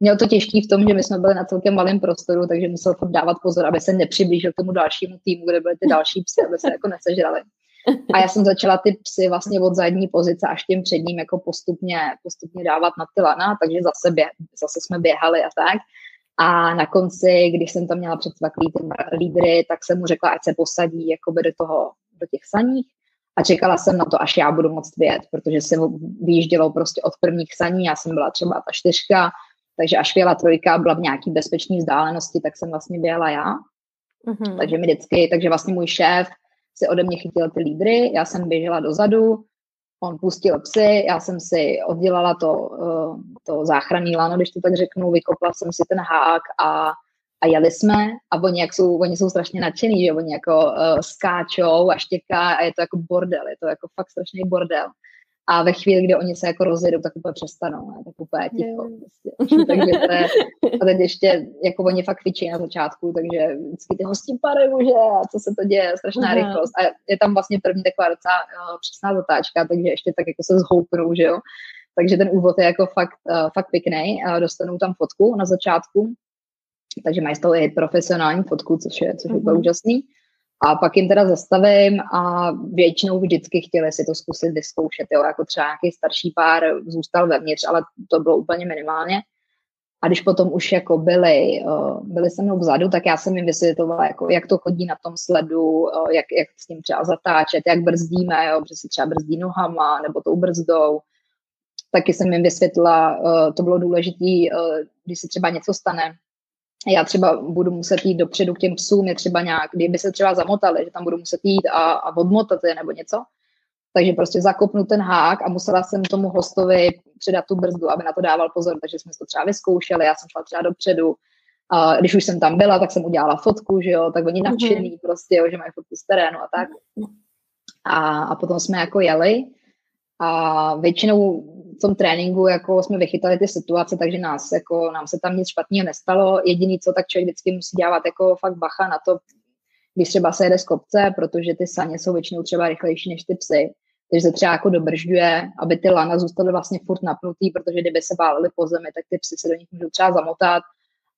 Měl to těžký v tom, že my jsme byli na celkem malém prostoru, takže musel dávat pozor, aby se nepřiblížil k tomu dalšímu týmu, kde byly ty další psy, aby se jako nesežrali. A já jsem začala ty psy vlastně od zadní pozice až tím předním jako postupně, postupně dávat na ty lana, takže zase, bě, zase jsme běhali a tak. A na konci, když jsem tam měla předsvaklý ty lídry, tak jsem mu řekla, ať se posadí jakoby do toho, do těch saních a čekala jsem na to, až já budu moct vyjet, protože se vyjíždělo prostě od prvních saní, já jsem byla třeba ta čtyřka, takže až vyjela trojka, byla v nějaký bezpečné vzdálenosti, tak jsem vlastně běhala já. Mm-hmm. Takže mi vždycky, takže vlastně můj šéf si ode mě chytil ty lídry, já jsem běžela dozadu, on pustil psy, já jsem si oddělala to, eh, to záchranný lano, když to tak řeknu, vykopla jsem si ten hák a, a jeli jsme. A oni, jak jsou, oni jsou strašně nadšený, že oni jako uh, skáčou a štěká a je to jako bordel, je to jako fakt strašný bordel a ve chvíli, kdy oni se jako rozjedou, tak úplně přestanou, ne? tak úplně ticho. Prostě. takže to je, a teď ještě, jako oni fakt kvičí na začátku, takže vždycky ty hosti pare, že a co se to děje, strašná Aha. rychlost. A je tam vlastně první taková docela uh, přesná zatáčka, takže ještě tak jako se zhoupnou, že jo. Takže ten úvod je jako fakt, uh, fakt pěkný. Uh, dostanou tam fotku na začátku, takže mají z toho i profesionální fotku, což je, což je úplně úžasný. A pak jim teda zastavím a většinou vždycky chtěli si to zkusit vyzkoušet, jo, jako třeba nějaký starší pár zůstal vevnitř, ale to bylo úplně minimálně. A když potom už jako byli, byli se mnou vzadu, tak já jsem jim vysvětlovala, jako, jak to chodí na tom sledu, jak, jak s tím třeba zatáčet, jak brzdíme, jo, že si třeba brzdí nohama nebo tou brzdou. Taky jsem jim vysvětlila, to bylo důležité, když se třeba něco stane, já třeba budu muset jít dopředu k těm psům, je třeba nějak, kdyby se třeba zamotali, že tam budu muset jít a, a odmotat je nebo něco. Takže prostě zakopnu ten hák a musela jsem tomu hostovi předat tu brzdu, aby na to dával pozor, takže jsme to třeba vyzkoušeli, já jsem šla třeba dopředu, a když už jsem tam byla, tak jsem udělala fotku, že jo, tak oni mhm. nadšený mm-hmm. prostě, jo, že mají fotku z terénu a tak. A, a potom jsme jako jeli a většinou v tom tréninku jako jsme vychytali ty situace, takže nás, jako, nám se tam nic špatného nestalo. Jediný, co tak člověk vždycky musí dělat jako fakt bacha na to, když třeba se jede z kopce, protože ty saně jsou většinou třeba rychlejší než ty psy. Takže se třeba jako dobržďuje, aby ty lana zůstaly vlastně furt napnutý, protože kdyby se válely po zemi, tak ty psy se do nich můžou třeba zamotat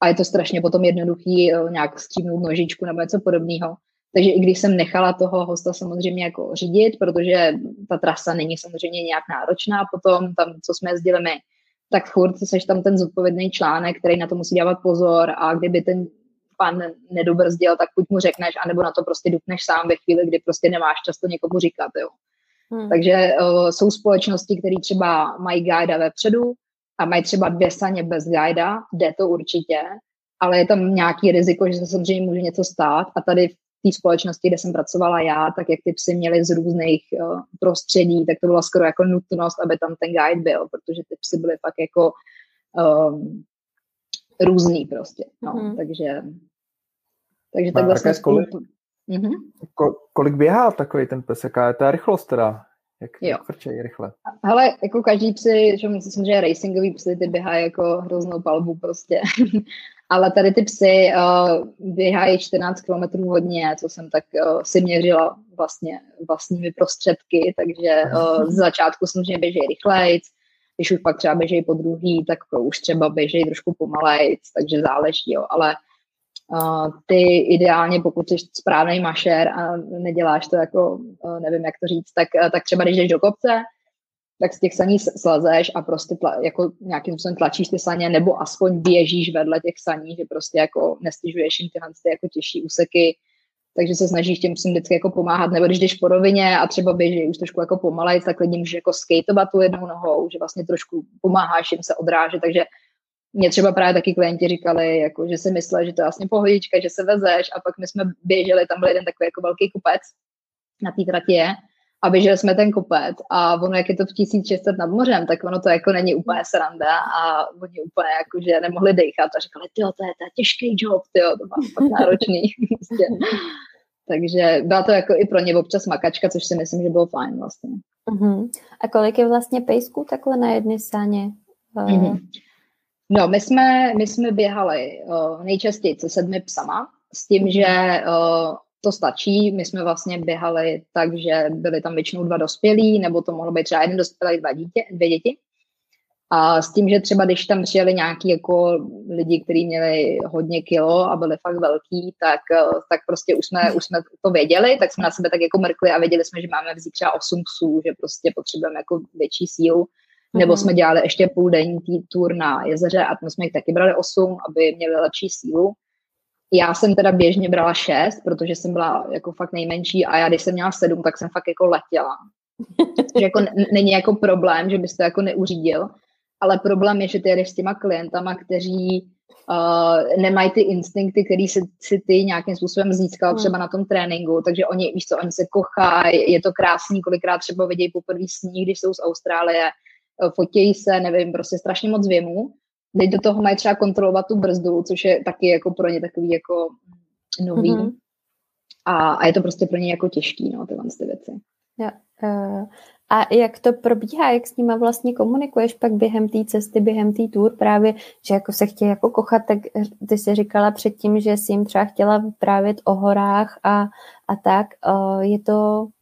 a je to strašně potom jednoduchý eh, nějak střímnout nožičku nebo něco podobného. Takže i když jsem nechala toho hosta samozřejmě jako řídit, protože ta trasa není samozřejmě nějak náročná potom, tam, co jsme jezdili my, tak furt seš tam ten zodpovědný článek, který na to musí dávat pozor a kdyby ten pan nedobrzdil, tak buď mu řekneš, anebo na to prostě dupneš sám ve chvíli, kdy prostě nemáš často někomu říkat, jo. Hmm. Takže uh, jsou společnosti, které třeba mají guida vepředu a mají třeba dvě saně bez guida, jde to určitě, ale je tam nějaký riziko, že se samozřejmě může něco stát a tady v té společnosti, kde jsem pracovala já, tak jak ty psy měly z různých uh, prostředí, tak to byla skoro jako nutnost, aby tam ten guide byl, protože ty psy byly fakt jako um, různý prostě. No, mm-hmm. Takže, takže tak vlastně... Kolik, mm-hmm. ko, kolik běhá takový ten pes? Jaká je ta rychlost teda? Jak, jo. jak rychle? Hele, jako každý psy, že myslím, že racingový psy, ty běhají jako hroznou palbu prostě. Ale tady ty psy uh, běhají 14 km hodně, co jsem tak uh, si měřila vlastně vlastními prostředky, takže uh, z začátku samozřejmě běží rychleji, když už pak třeba běží po druhý, tak už třeba běží trošku pomalejc, takže záleží, jo. ale uh, ty ideálně, pokud jsi správný mašer a neděláš to jako, uh, nevím jak to říct, tak, uh, tak třeba když jdeš do kopce, tak z těch saní slazeš a prostě tla, jako nějakým způsobem tlačíš ty saně, nebo aspoň běžíš vedle těch saní, že prostě jako nestižuješ jim tyhle ty jako těžší úseky, takže se snažíš těm psům vždycky jako pomáhat, nebo když jdeš po rovině a třeba běží už trošku jako pomalej, tak lidi můžeš jako skateovat tu jednou nohou, že vlastně trošku pomáháš jim se odrážet, takže mě třeba právě taky klienti říkali, jako, že si mysleli, že to je vlastně pohodička, že se vezeš a pak my jsme běželi, tam byl jeden takový jako velký kupec na té trati je a běželi jsme ten kopec a ono, jak je to v 1600 nad mořem, tak ono to jako není úplně sranda a oni úplně jako, že nemohli dechat a říkali, tyjo, to je, to je těžký job, tyjo, to má fakt náročný. Prostě. Takže byla to jako i pro ně občas makačka, což si myslím, že bylo fajn vlastně. Uh-huh. A kolik je vlastně pejsků takhle na jedné sáně? Uh... Uh-huh. No, my jsme, my jsme běhali uh, nejčastěji se sedmi psama, s tím, že uh, to stačí. My jsme vlastně běhali tak, že byly tam většinou dva dospělí, nebo to mohlo být třeba jeden dospělý, dva dítě, dvě děti. A s tím, že třeba když tam přijeli nějaký jako lidi, kteří měli hodně kilo a byli fakt velký, tak, tak prostě už jsme, už jsme to věděli, tak jsme na sebe tak jako mrkli a věděli jsme, že máme vzít třeba 8 psů, že prostě potřebujeme jako větší sílu. Nebo mhm. jsme dělali ještě půl denní tour na jezeře a tam jsme jich taky brali 8, aby měli lepší sílu. Já jsem teda běžně brala šest, protože jsem byla jako fakt nejmenší a já když jsem měla sedm, tak jsem fakt jako letěla. že jako n- není jako problém, že bys to jako neuřídil, ale problém je, že ty jedeš s těma klientama, kteří uh, nemají ty instinkty, který si, si ty nějakým způsobem získal hmm. třeba na tom tréninku, takže oni, víš co, oni se kochají, je to krásný, kolikrát třeba vidějí poprvé sníh, když jsou z Austrálie, uh, fotějí se, nevím, prostě strašně moc věmu teď do toho mají třeba kontrolovat tu brzdu, což je taky jako pro ně takový jako nový. Mm-hmm. A, a je to prostě pro ně jako těžký, no, tyhle ty věci. Ja, uh, a jak to probíhá, jak s nima vlastně komunikuješ pak během té cesty, během té tour právě, že jako se chtějí jako kochat, tak ty jsi říkala předtím, že jsi jim třeba chtěla vyprávět o horách a, a tak. Uh, je to Eh,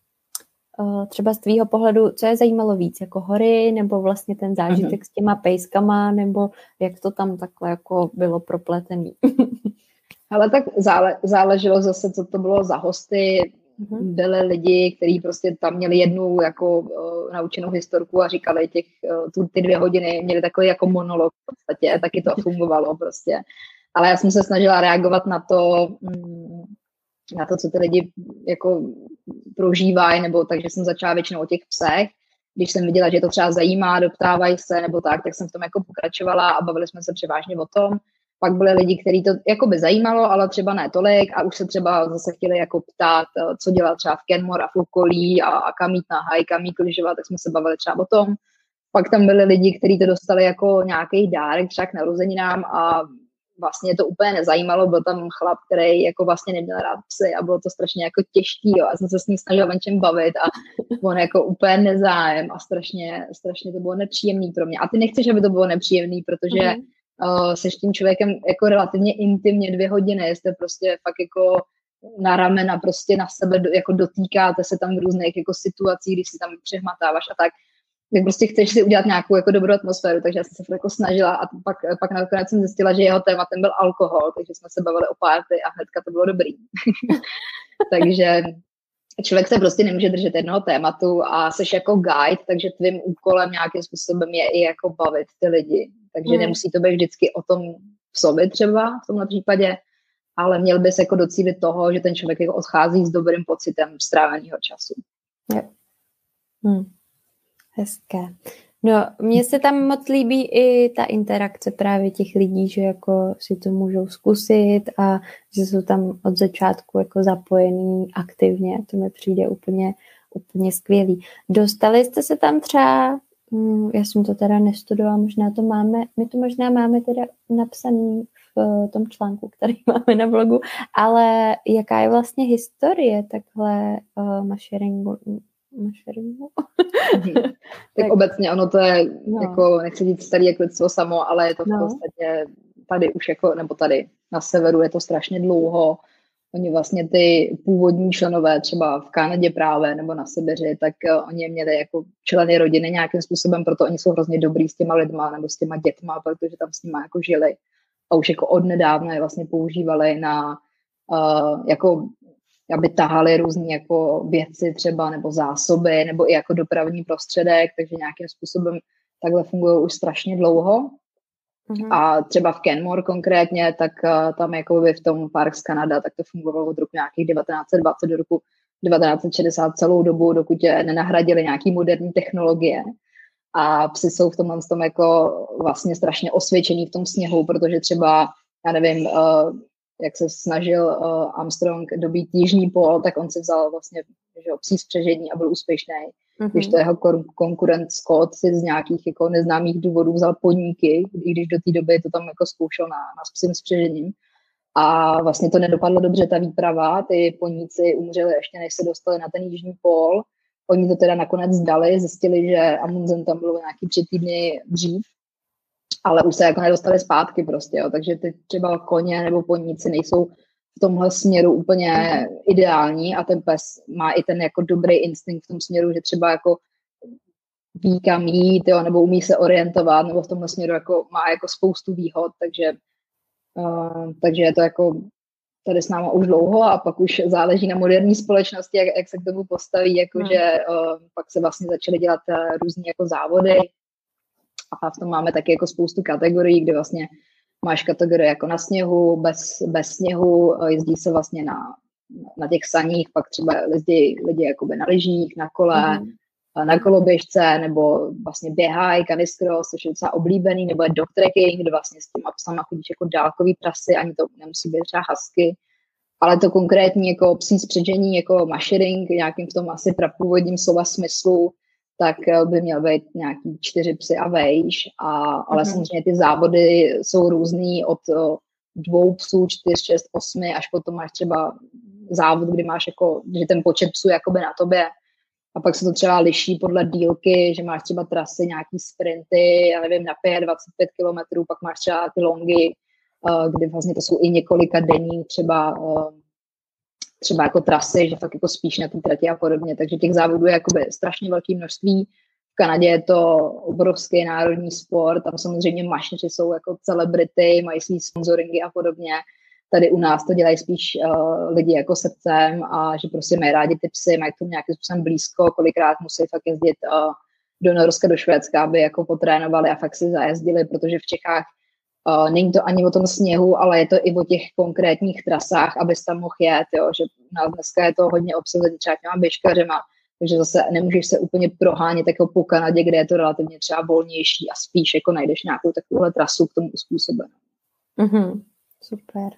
třeba z tvýho pohledu, co je zajímalo víc, jako hory, nebo vlastně ten zážitek uh-huh. s těma pejskama, nebo jak to tam takhle jako bylo propletený? Ale tak zále, záleželo zase, co to bylo za hosty. Uh-huh. Byli lidi, kteří prostě tam měli jednu jako uh, naučenou historku a říkali těch, uh, tu, ty dvě hodiny, měli takový jako monolog v podstatě, taky to fungovalo prostě. Ale já jsem se snažila reagovat na to, um, na to, co ty lidi jako prožívají, nebo takže jsem začala většinou o těch psech. Když jsem viděla, že to třeba zajímá, doptávají se nebo tak, tak jsem v tom jako pokračovala a bavili jsme se převážně o tom. Pak byly lidi, kteří to jako by zajímalo, ale třeba ne tolik a už se třeba zase chtěli jako ptát, co dělat třeba v Kenmore a v okolí a, a kam jít na haj, kam jít lyžovat, tak jsme se bavili třeba o tom. Pak tam byli lidi, kteří to dostali jako nějaký dárek třeba k narozeninám a vlastně to úplně nezajímalo, byl tam chlap, který jako vlastně neměl rád psy a bylo to strašně jako těžký, jo, a jsem se s ním snažila o něčem bavit a on jako úplně nezájem a strašně, strašně to bylo nepříjemný pro mě. A ty nechceš, aby to bylo nepříjemný, protože mm-hmm. uh, seš tím člověkem jako relativně intimně dvě hodiny, jste prostě fakt jako na ramena prostě na sebe do, jako dotýkáte se tam v různých jako situacích, když si tam přehmatáváš a tak tak prostě chceš si udělat nějakou jako dobrou atmosféru, takže já jsem se jako snažila a pak, pak nakonec jsem zjistila, že jeho tématem byl alkohol, takže jsme se bavili o párty a hnedka to bylo dobrý. takže člověk se prostě nemůže držet jednoho tématu a jsi jako guide, takže tvým úkolem nějakým způsobem je i jako bavit ty lidi. Takže mm. nemusí to být vždycky o tom v sobě třeba v tomhle případě, ale měl bys jako docílit toho, že ten člověk jako odchází s dobrým pocitem stráveného času. Yeah. Hmm. Hezké. No, mně se tam moc líbí i ta interakce právě těch lidí, že jako si to můžou zkusit a že jsou tam od začátku jako zapojení aktivně. To mi přijde úplně, úplně skvělý. Dostali jste se tam třeba, hm, já jsem to teda nestudovala, možná to máme, my to možná máme teda napsaný v tom článku, který máme na blogu, ale jaká je vlastně historie takhle uh, mašeringu, mašeringu. Mhm. tak, tak obecně ono to je, no. jako, nechci říct starý jak lidstvo samo, ale je to v no. podstatě tady už jako, nebo tady na severu je to strašně dlouho. Oni vlastně ty původní členové třeba v Kanadě právě nebo na Sibiři, tak uh, oni měli jako členy rodiny nějakým způsobem, proto oni jsou hrozně dobrý s těma lidma nebo s těma dětma, protože tam s nimi jako žili. A už jako od nedávna je vlastně používali na uh, jako aby tahali různé jako věci třeba nebo zásoby nebo i jako dopravní prostředek, takže nějakým způsobem takhle fungují už strašně dlouho. Mm-hmm. A třeba v Kenmore konkrétně, tak uh, tam jako v tom Parks Canada, tak to fungovalo od roku nějakých 1920 do roku 1960 celou dobu, dokud nenahradili nějaký moderní technologie. a psy jsou v tomhle tom jako vlastně strašně osvědčení v tom sněhu, protože třeba, já nevím, uh, jak se snažil uh, Armstrong dobít jižní pol, tak on si vzal vlastně že psí spřežení a byl úspěšný. Mm-hmm. Když to jeho konkurent Scott si z nějakých jako neznámých důvodů vzal podniky, i když do té doby to tam jako zkoušel na, na psím spřežením. A vlastně to nedopadlo dobře, ta výprava, ty poníci umřeli ještě, než se dostali na ten jižní pol. Oni to teda nakonec dali, zjistili, že Amundsen tam bylo nějaký tři týdny dřív, ale už se jako nedostali zpátky prostě, jo. takže ty třeba koně nebo poníci nejsou v tomhle směru úplně ideální a ten pes má i ten jako dobrý instinkt v tom směru, že třeba jako ví kam jít, jo, nebo umí se orientovat, nebo v tomhle směru jako má jako spoustu výhod, takže, uh, takže je to jako tady s náma už dlouho a pak už záleží na moderní společnosti, jak, jak se k tomu postaví, jakože hmm. uh, pak se vlastně začaly dělat uh, různé jako závody a v tom máme taky jako spoustu kategorií, kde vlastně máš kategorie jako na sněhu, bez, bez sněhu, jezdí se vlastně na, na těch saních, pak třeba jezdí lidi jakoby na lyžích, na kole, mm-hmm. na koloběžce, nebo vlastně běhají, caniscross, což je docela oblíbený, nebo je dog trekking, kde vlastně s těma psama chodíš jako dálkový trasy, ani to nemusí být třeba husky, ale to konkrétní jako psí spředžení, jako mashering, nějakým v tom asi prapůvodním slova smyslu, tak eh, by měl být nějaký čtyři psy a vejš, a, ale mm-hmm. samozřejmě ty závody jsou různý od eh, dvou psů, čtyř, šest, osmi, až potom máš třeba závod, kdy máš jako, že ten počet psů jakoby na tobě a pak se to třeba liší podle dílky, že máš třeba trasy, nějaký sprinty, já nevím, na 5, 25 kilometrů, pak máš třeba ty longy, eh, kdy vlastně to jsou i několika denní třeba třeba jako trasy, že fakt jako spíš na té trati a podobně. Takže těch závodů je jakoby strašně velké množství. V Kanadě je to obrovský národní sport, tam samozřejmě mašniři jsou jako celebrity, mají svý sponsoringy a podobně. Tady u nás to dělají spíš uh, lidi jako srdcem a že prostě mají rádi ty psy, mají tomu nějakým způsobem blízko, kolikrát musí fakt jezdit uh, do Norska, do Švédska, aby jako potrénovali a fakt si zajezdili, protože v Čechách Uh, není to ani o tom sněhu, ale je to i o těch konkrétních trasách, abys tam mohl jet, jo, že no, dneska je to hodně obsazený třeba těma běžkařema, takže zase nemůžeš se úplně prohánět jako po Kanadě, kde je to relativně třeba volnější a spíš jako najdeš nějakou takovouhle trasu k tomu způsobenou. Mm-hmm. Super.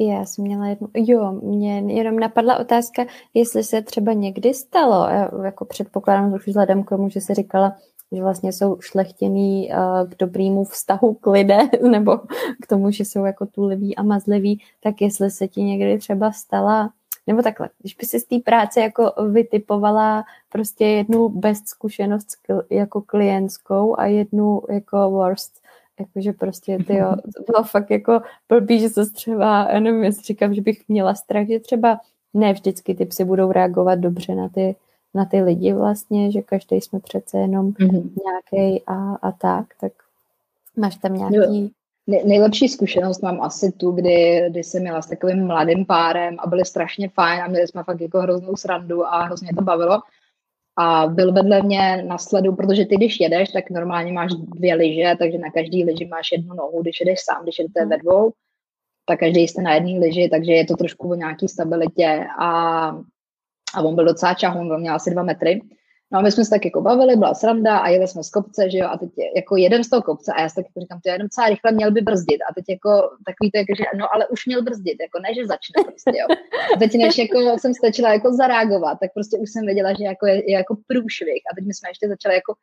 Já jsem měla jednu, jo, mě jenom napadla otázka, jestli se třeba někdy stalo, jako předpokládám, že vzhledem k tomu, že se říkala, že vlastně jsou šlechtěný uh, k dobrému vztahu k lidé, nebo k tomu, že jsou jako tuliví a mazliví, tak jestli se ti někdy třeba stala, nebo takhle, když by si z té práce jako vytipovala prostě jednu best zkušenost jako klientskou a jednu jako worst, jakože prostě ty jo, to bylo fakt jako blbý, že to třeba, já nevím, jestli říkám, že bych měla strach, že třeba ne vždycky ty psy budou reagovat dobře na ty na ty lidi vlastně, že každý jsme přece jenom mm-hmm. nějaký a, a tak, tak máš tam nějaký... Nej, nejlepší zkušenost mám asi tu, kdy, kdy jsem měla s takovým mladým párem a byli strašně fajn a měli jsme fakt jako hroznou srandu a hrozně to bavilo. A byl vedle mě na sledu, protože ty, když jedeš, tak normálně máš dvě lyže, takže na každý lyži máš jednu nohu, když jedeš sám, když jedete ve dvou, tak každý jste na jedné lyži, takže je to trošku o nějaký stabilitě a a on byl docela čahun, on měl asi dva metry. No a my jsme se tak jako bavili, byla sranda a jeli jsme z kopce, že jo, a teď jako jeden z toho kopce a já si tak jako říkám, to je jenom docela rychle měl by brzdit a teď jako takový to jako, že no ale už měl brzdit, jako ne, že začne prostě, jo. A teď než jako jsem stačila jako zareagovat, tak prostě už jsem věděla, že jako je, je jako průšvih a teď my jsme ještě začali jako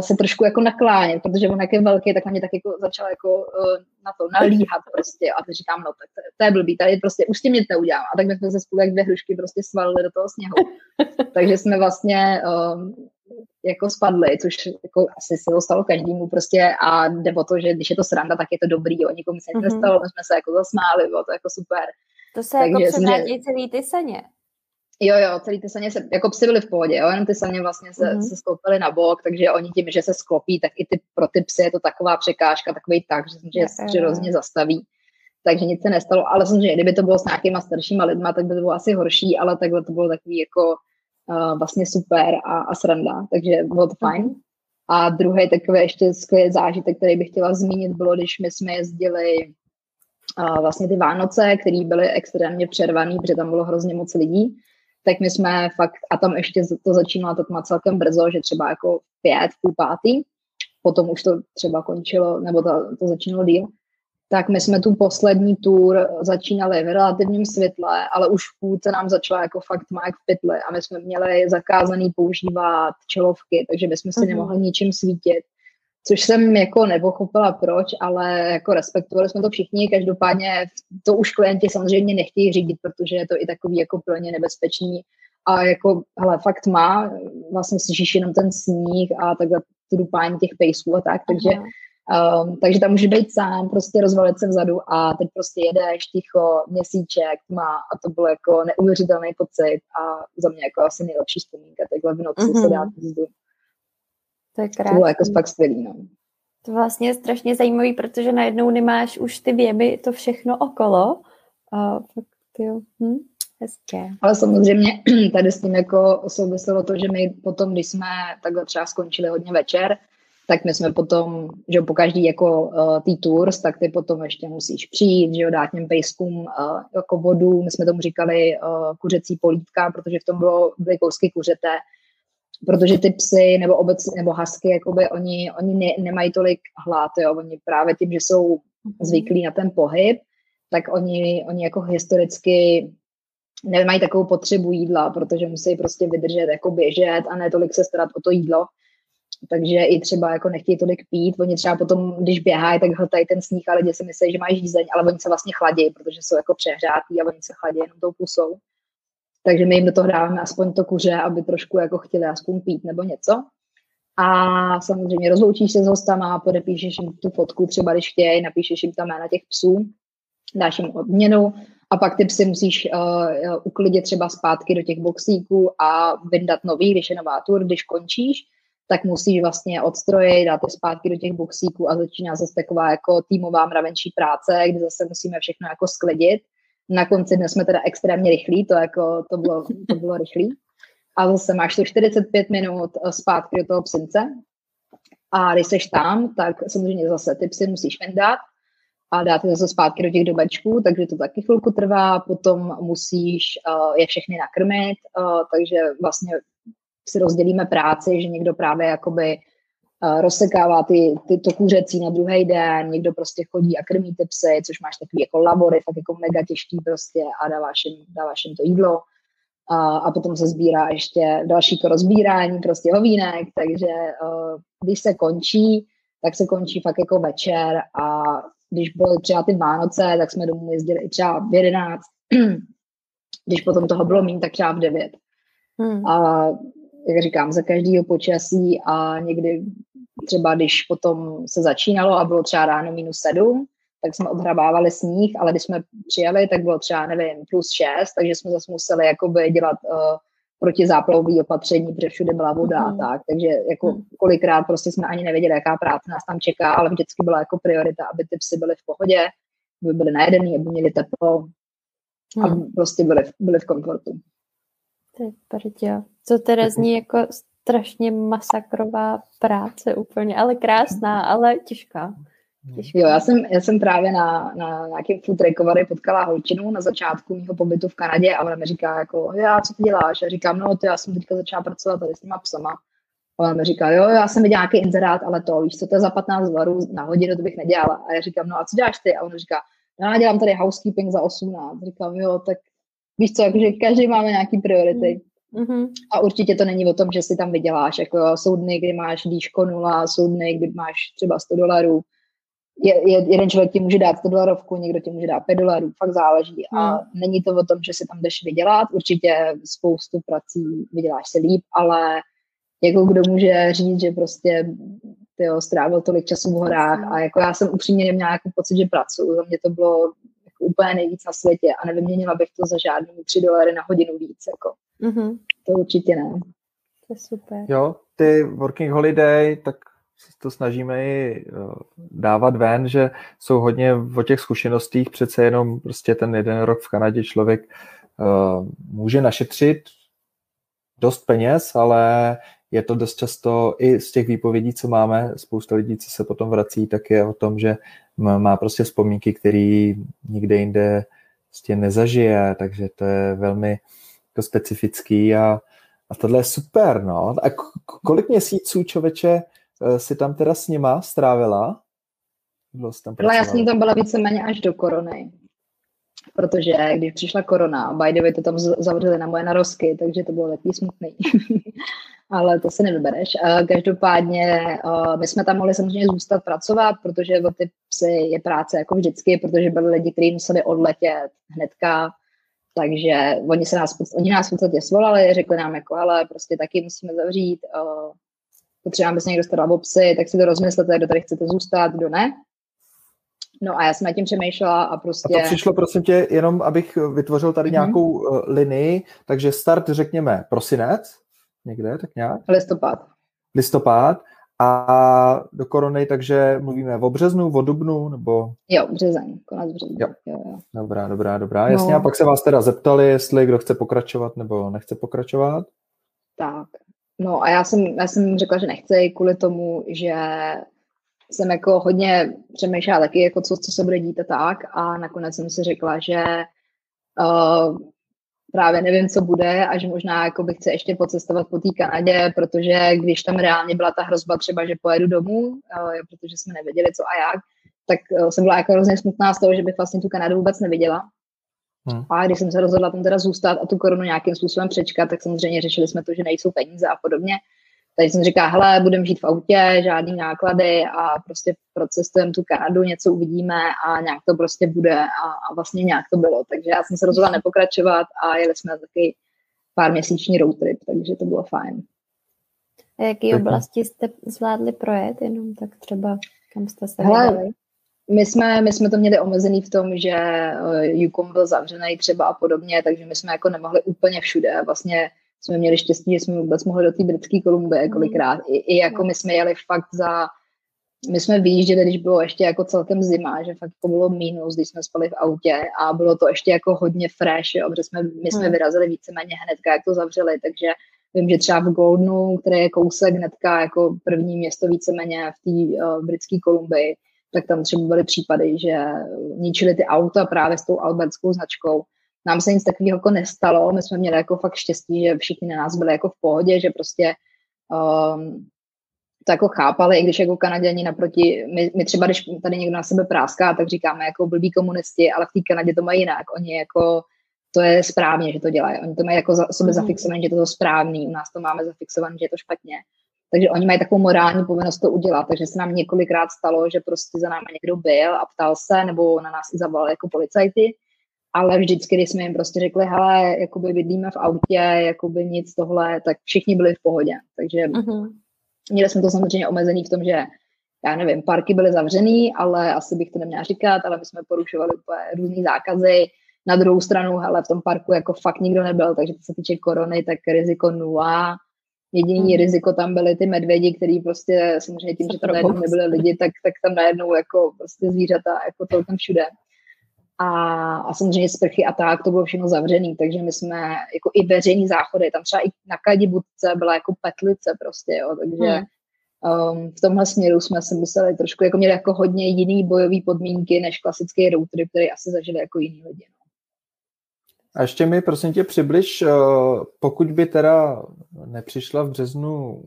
se trošku jako naklánět, protože on jak je velký, tak na mě tak jako začal jako uh, na to nalíhat prostě a teď říkám, no tak to, to je blbý, tady prostě už s tím nic neudělám. A tak my jsme se spolu jak dvě hrušky prostě svalili do toho sněhu. Takže jsme vlastně um, jako spadli, což jako asi se to stalo každému prostě a jde o to, že když je to sranda, tak je to dobrý, jo, nikomu se nic mm-hmm. nestalo, my jsme se jako zasmáli, bylo to jako super. To se Takže jako předvádí celý ty saně. Jo, jo, celý ty saně se, jako psy byly v pohodě, jo, jenom ty saně vlastně se, mm-hmm. se skloupily na bok, takže oni tím, že se sklopí, tak i ty, pro ty psy je to taková překážka, takový tak, že, že se přirozeně zastaví. Takže nic se nestalo, ale samozřejmě, kdyby to bylo s nějakýma staršíma lidma, tak by to bylo asi horší, ale takhle to bylo takový jako uh, vlastně super a, a sranda, takže bylo to fajn. Mm-hmm. A druhý takový ještě skvělý zážitek, který bych chtěla zmínit, bylo, když my jsme jezdili uh, vlastně ty Vánoce, které byly extrémně přervaný, protože tam bylo hrozně moc lidí tak my jsme fakt, a tam ještě to začínalo to má celkem brzo, že třeba jako pět, půl pátý, potom už to třeba končilo, nebo to, to začínalo díl, tak my jsme tu poslední tour začínali v relativním světle, ale už v půlce nám začala jako fakt jak v pytli a my jsme měli zakázaný používat čelovky, takže my jsme si mm-hmm. nemohli ničím svítit. Což jsem jako nepochopila proč, ale jako respektovali jsme to všichni, každopádně to už klienti samozřejmě nechtějí řídit, protože je to i takový jako pro ně nebezpečný a jako, hele, fakt má, vlastně slyšíš jenom ten sníh a takhle trupání těch pejsů a tak, takže Um, takže tam může být sám, prostě rozvalit se vzadu a teď prostě jedeš ticho, měsíček, má a to byl jako neuvěřitelný pocit a za mě jako asi nejlepší vzpomínka, takhle v noci mm-hmm. se dát jízdu. To je krásný. To bylo jako fakt skvělý, no. To vlastně je strašně zajímavý, protože najednou nemáš už ty věmy, to všechno okolo. A fakt, jo, hm, hezké. Ale samozřejmě tady s tím jako souviselo to, že my potom, když jsme takhle třeba skončili hodně večer, tak my jsme potom, že po každý jako uh, tý tours, tak ty potom ještě musíš přijít, že jo, dát těm pejskům uh, jako vodu, my jsme tomu říkali uh, kuřecí polívka, protože v tom bylo, byly kousky kuřete, protože ty psy nebo obecně, nebo hasky, jakoby oni, oni ne, nemají tolik hlad, jo, oni právě tím, že jsou mhm. zvyklí na ten pohyb, tak oni, oni jako historicky nemají takovou potřebu jídla, protože musí prostě vydržet, jako běžet a ne tolik se starat o to jídlo takže i třeba jako nechtějí tolik pít, oni třeba potom, když běhají, tak hltají ten sníh a lidi si myslí, že mají žízeň, ale oni se vlastně chladí, protože jsou jako přehrátí a oni se chladí jenom tou pusou. Takže my jim do toho dáváme aspoň to kuře, aby trošku jako chtěli aspoň pít nebo něco. A samozřejmě rozloučíš se s hostama, podepíšeš jim tu fotku, třeba když chtějí, napíšeš jim tam jména těch psů, dáš jim odměnu a pak ty psy musíš uh, uklidit třeba zpátky do těch boxíků a vyndat nový, když je nová tour, když končíš, tak musíš vlastně odstrojit, dát je zpátky do těch boxíků a začíná zase taková jako týmová mravenčí práce, kde zase musíme všechno jako sklidit. Na konci dne jsme teda extrémně rychlí, to, jako, to, bylo, to bylo rychlý. A zase máš to 45 minut eh, zpátky do toho psince. A když jsi tam, tak samozřejmě zase ty psy musíš vendat a dát je zase zpátky do těch domečků, takže to taky chvilku trvá, potom musíš uh, je všechny nakrmit, uh, takže vlastně si rozdělíme práci, že někdo právě jakoby rozsekává ty, ty to kuřecí na druhý den, někdo prostě chodí a krmí ty psy, což máš takový jako labory, fakt jako mega těžký prostě a dáváš jim, dáváš jim to jídlo. A, a potom se sbírá ještě další to rozbírání prostě hovínek, takže když se končí, tak se končí fakt jako večer a když byly třeba ty Vánoce, tak jsme domů jezdili i třeba v 11, když potom toho bylo méně, tak třeba v 9. Hmm. A jak říkám, za každého počasí a někdy třeba když potom se začínalo a bylo třeba ráno minus sedm, tak jsme odhrabávali sníh, ale když jsme přijeli, tak bylo třeba, nevím, plus šest, takže jsme zase museli jakoby dělat uh, protizáplavové opatření, protože všude byla voda mm. a mhm. tak, takže jako mm. kolikrát prostě jsme ani nevěděli, jaká práce nás tam čeká, ale vždycky byla jako priorita, aby ty psy byly v pohodě, aby byly najedený, aby měli teplo, mm. aby prostě byly, byly v komfortu. Ty prdě. To teda zní jako strašně masakrová práce úplně, ale krásná, ale těžká. těžká. Jo, já jsem, já jsem právě na, na nějakém food recovery potkala holčinu na začátku mého pobytu v Kanadě a ona mi říká jako, já, co ty děláš? Já říkám, no to já jsem teďka začala pracovat tady s těma psama. A ona mi říká, jo, já jsem viděla nějaký inzerát, ale to, víš co, to je za 15 dolarů na hodinu, to bych nedělala. A já říkám, no a co děláš ty? A ona říká, no, já dělám tady housekeeping za 18. Říkám, jo, tak víš co, jakože každý máme nějaký priority. Mm-hmm. A určitě to není o tom, že si tam vyděláš. Jako jsou dny, kdy máš díško nula, jsou dny, kdy máš třeba 100 dolarů. Je, je, jeden člověk ti může dát 100 dolarovku, někdo ti může dát 5 dolarů, fakt záleží. Mm. A není to o tom, že si tam jdeš vydělat. Určitě spoustu prací vyděláš se líp, ale jako kdo může říct, že prostě tyjo, strávil tolik času v horách a jako já jsem upřímně neměla jako pocit, že pracuji. Za mě to bylo úplně nejvíc na světě a nevyměnila bych to za žádný 3 dolary na hodinu víc. Jako. Mm-hmm. To určitě ne. To je super. Jo, ty working holiday, tak to snažíme i eh, dávat ven, že jsou hodně o těch zkušenostích, přece jenom prostě ten jeden rok v Kanadě člověk uh, může našetřit dost peněz, ale je to dost často i z těch výpovědí, co máme, spousta lidí, co se potom vrací, tak je o tom, že má prostě vzpomínky, které nikde jinde prostě nezažije, takže to je velmi jako specifický a, a tohle je super, no. A kolik měsíců, člověče, eh, si tam teda s nima strávila? Bylo tam Ale já jsem tam byla víceméně až do korony. Protože když přišla korona, by the way, to tam zavřeli na moje narozky, takže to bylo takový smutný. Ale to si nevybereš. Každopádně my jsme tam mohli samozřejmě zůstat pracovat, protože o ty psy je práce jako vždycky, protože byli lidi, kteří museli odletět hnedka, takže oni, se nás, oni nás v podstatě svolali, řekli nám jako, ale prostě taky musíme zavřít, potřebujeme, aby se někdo staral o psy, tak si to rozmyslete, kdo tady chcete zůstat, kdo ne. No a já jsem nad tím přemýšlela a prostě... A to přišlo, prosím tě, jenom abych vytvořil tady mm-hmm. nějakou uh, linii, takže start řekněme prosinec, někde, tak nějak? Listopad. Listopad a do korony, takže mluvíme o březnu, o dubnu, nebo... Jo, březen, konec března. Jo. Jo, jo. Dobrá, dobrá, dobrá. Jasně, no. a pak se vás teda zeptali, jestli kdo chce pokračovat nebo nechce pokračovat. Tak, no a já jsem, já jsem řekla, že nechci kvůli tomu, že jsem jako hodně přemýšlela taky, jako co, co se bude dít a tak a nakonec jsem si řekla, že uh, právě nevím, co bude a že možná jako bych chce ještě pocestovat po té Kanadě, protože když tam reálně byla ta hrozba třeba, že pojedu domů, uh, protože jsme nevěděli, co a jak, tak uh, jsem byla jako hrozně smutná z toho, že bych vlastně tu Kanadu vůbec neviděla. Hmm. A když jsem se rozhodla tam teda zůstat a tu korunu nějakým způsobem přečkat, tak samozřejmě řešili jsme to, že nejsou peníze a podobně. Takže jsem říká, hele, budeme žít v autě, žádný náklady a prostě procestujeme tu Kanadu, něco uvidíme a nějak to prostě bude a, a vlastně nějak to bylo. Takže já jsem se rozhodla nepokračovat a jeli jsme taky pár měsíční road trip, takže to bylo fajn. A jaký oblasti jste zvládli projet, jenom tak třeba kam jste se Hele, my jsme, my jsme to měli omezený v tom, že uh, Yukon byl zavřený třeba a podobně, takže my jsme jako nemohli úplně všude. Vlastně jsme měli štěstí, že jsme vůbec mohli do té britské Kolumbie mhm. kolikrát. I, I jako my jsme jeli fakt za my jsme vyjížděli, když bylo ještě jako celkem zima, že fakt to bylo mínus, když jsme spali v autě a bylo to ještě jako hodně fresh, jo, protože jsme, my jsme hmm. vyrazili víceméně hnedka, jak to zavřeli, takže vím, že třeba v Goldnu, který je kousek hnedka jako první město víceméně v té uh, britské Kolumbii, tak tam třeba byly případy, že ničili ty auta právě s tou albertskou značkou nám se nic takového jako nestalo, my jsme měli jako fakt štěstí, že všichni na nás byli jako v pohodě, že prostě um, to jako chápali, i když jako Kanaděni naproti, my, my třeba, když tady někdo na sebe práská, tak říkáme jako blbí komunisti, ale v té Kanadě to mají jinak. Oni jako, to je správně, že to dělají. Oni to mají jako za sebe mm. zafixované, že to je to správný, u nás to máme zafixované, že je to špatně. Takže oni mají takovou morální povinnost to udělat. Takže se nám několikrát stalo, že prostě za námi někdo byl a ptal se, nebo na nás i zavolal jako policajti ale vždycky, když jsme jim prostě řekli, hele, jakoby bydlíme v autě, jakoby nic tohle, tak všichni byli v pohodě. Takže uh-huh. měli jsme to samozřejmě omezený v tom, že já nevím, parky byly zavřený, ale asi bych to neměla říkat, ale my jsme porušovali úplně různý zákazy. Na druhou stranu, hele, v tom parku jako fakt nikdo nebyl, takže co se týče korony, tak riziko nula. Jediný hmm. riziko tam byly ty medvědi, který prostě samozřejmě tím, že tam najednou nebyly lidi, tak, tak tam najednou jako prostě zvířata jako celkem všude a, a samozřejmě sprchy a tak, to bylo všechno zavřený, takže my jsme jako i veřejný záchody, tam třeba i na Kadibudce byla jako petlice prostě, jo, takže hmm. um, v tomhle směru jsme si museli trošku, jako měli jako hodně jiný bojový podmínky než klasický road trip, který asi zažili jako jiný lidi. No. A ještě mi prosím tě přibliž, uh, pokud by teda nepřišla v březnu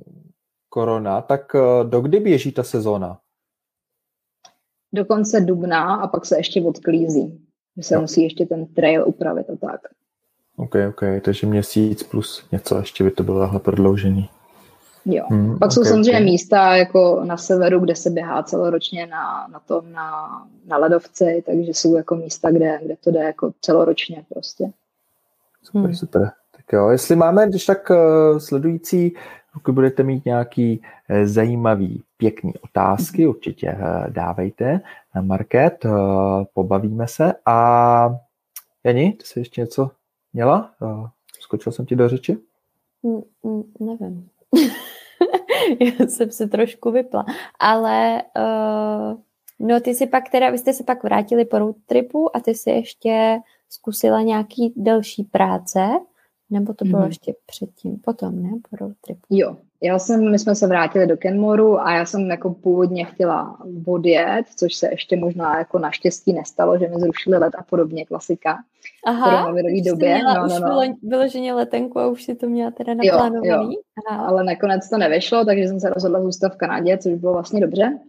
korona, tak uh, dokdy běží ta sezóna? Do konce dubna a pak se ještě odklízí. Že se jo. musí ještě ten trail upravit a tak. OK, OK, takže měsíc plus něco ještě by to bylo takhle prodloužený. Jo. Hmm, Pak okay, jsou samozřejmě okay. místa jako na severu, kde se běhá celoročně na, na tom, na, na ledovci, takže jsou jako místa, kde, kde to jde jako celoročně prostě. Super, hmm. super. Tak jo, jestli máme, když tak uh, sledující pokud budete mít nějaký eh, zajímavý, pěkný otázky, určitě eh, dávejte na market, eh, pobavíme se. A Jani, ty jsi ještě něco měla? Skočil jsem ti do řeči? Nevím. Já jsem se trošku vypla. Ale uh, no ty si pak teda, vy jste se pak vrátili po road tripu a ty si ještě zkusila nějaký delší práce nebo to bylo mm-hmm. ještě předtím, potom, ne? Po road tripu. Jo, já jsem, my jsme se vrátili do Kenmoru a já jsem jako původně chtěla odjet, což se ještě možná jako naštěstí nestalo, že mi zrušili let a podobně, klasika. Aha, v době. Měla no, no, no. Už vyloženě letenku a už si to měla teda naplánovaný. Jo, jo. Aha. Ale nakonec to nevyšlo, takže jsem se rozhodla zůstat v Kanadě, což bylo vlastně dobře,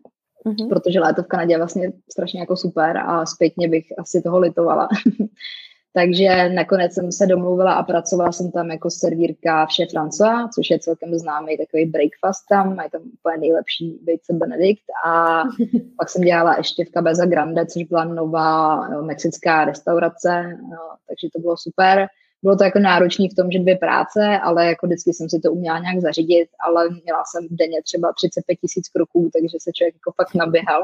uh-huh. protože léto v Kanadě je vlastně strašně jako super a zpětně bych asi toho litovala. Takže nakonec jsem se domluvila a pracovala jsem tam jako servírka vše François, což je celkem známý takový breakfast tam, mají tam úplně nejlepší vejce Benedikt a pak jsem dělala ještě v Cabeza Grande, což byla nová no, mexická restaurace, no, takže to bylo super. Bylo to jako náročné v tom, že dvě práce, ale jako vždycky jsem si to uměla nějak zařídit, ale měla jsem denně třeba 35 tisíc kroků, takže se člověk jako fakt naběhal.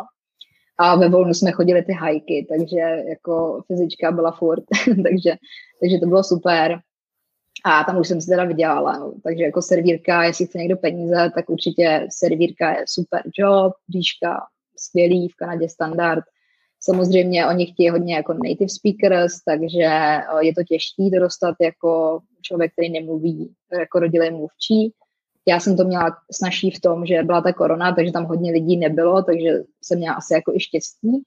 A ve volnu jsme chodili ty hajky, takže jako fyzička byla furt, takže, takže to bylo super. A tam už jsem si teda vydělala, no. takže jako servírka, jestli chce někdo peníze, tak určitě servírka je super job, výška skvělý, v Kanadě standard. Samozřejmě oni chtějí hodně jako native speakers, takže eh, je to těžké dostat jako člověk, který nemluví jako rodilý mluvčí. Já jsem to měla snažší v tom, že byla ta korona, takže tam hodně lidí nebylo, takže jsem měla asi jako i štěstí,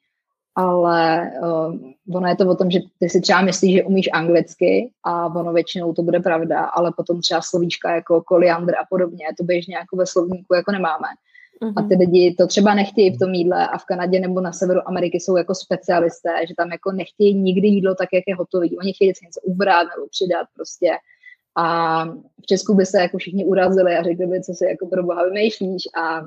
ale uh, ono je to o tom, že ty si třeba myslíš, že umíš anglicky a ono většinou to bude pravda, ale potom třeba slovíčka jako koliandr a podobně, to běžně jako ve slovníku jako nemáme. Uh-huh. A ty lidi to třeba nechtějí v tom jídle a v Kanadě nebo na severu Ameriky jsou jako specialisté, že tam jako nechtějí nikdy jídlo tak, jak je hotový. Oni chtějí něco ubrat nebo přidat prostě a v Česku by se jako všichni urazili a řekli by, co si jako pro boha vymýšlíš. A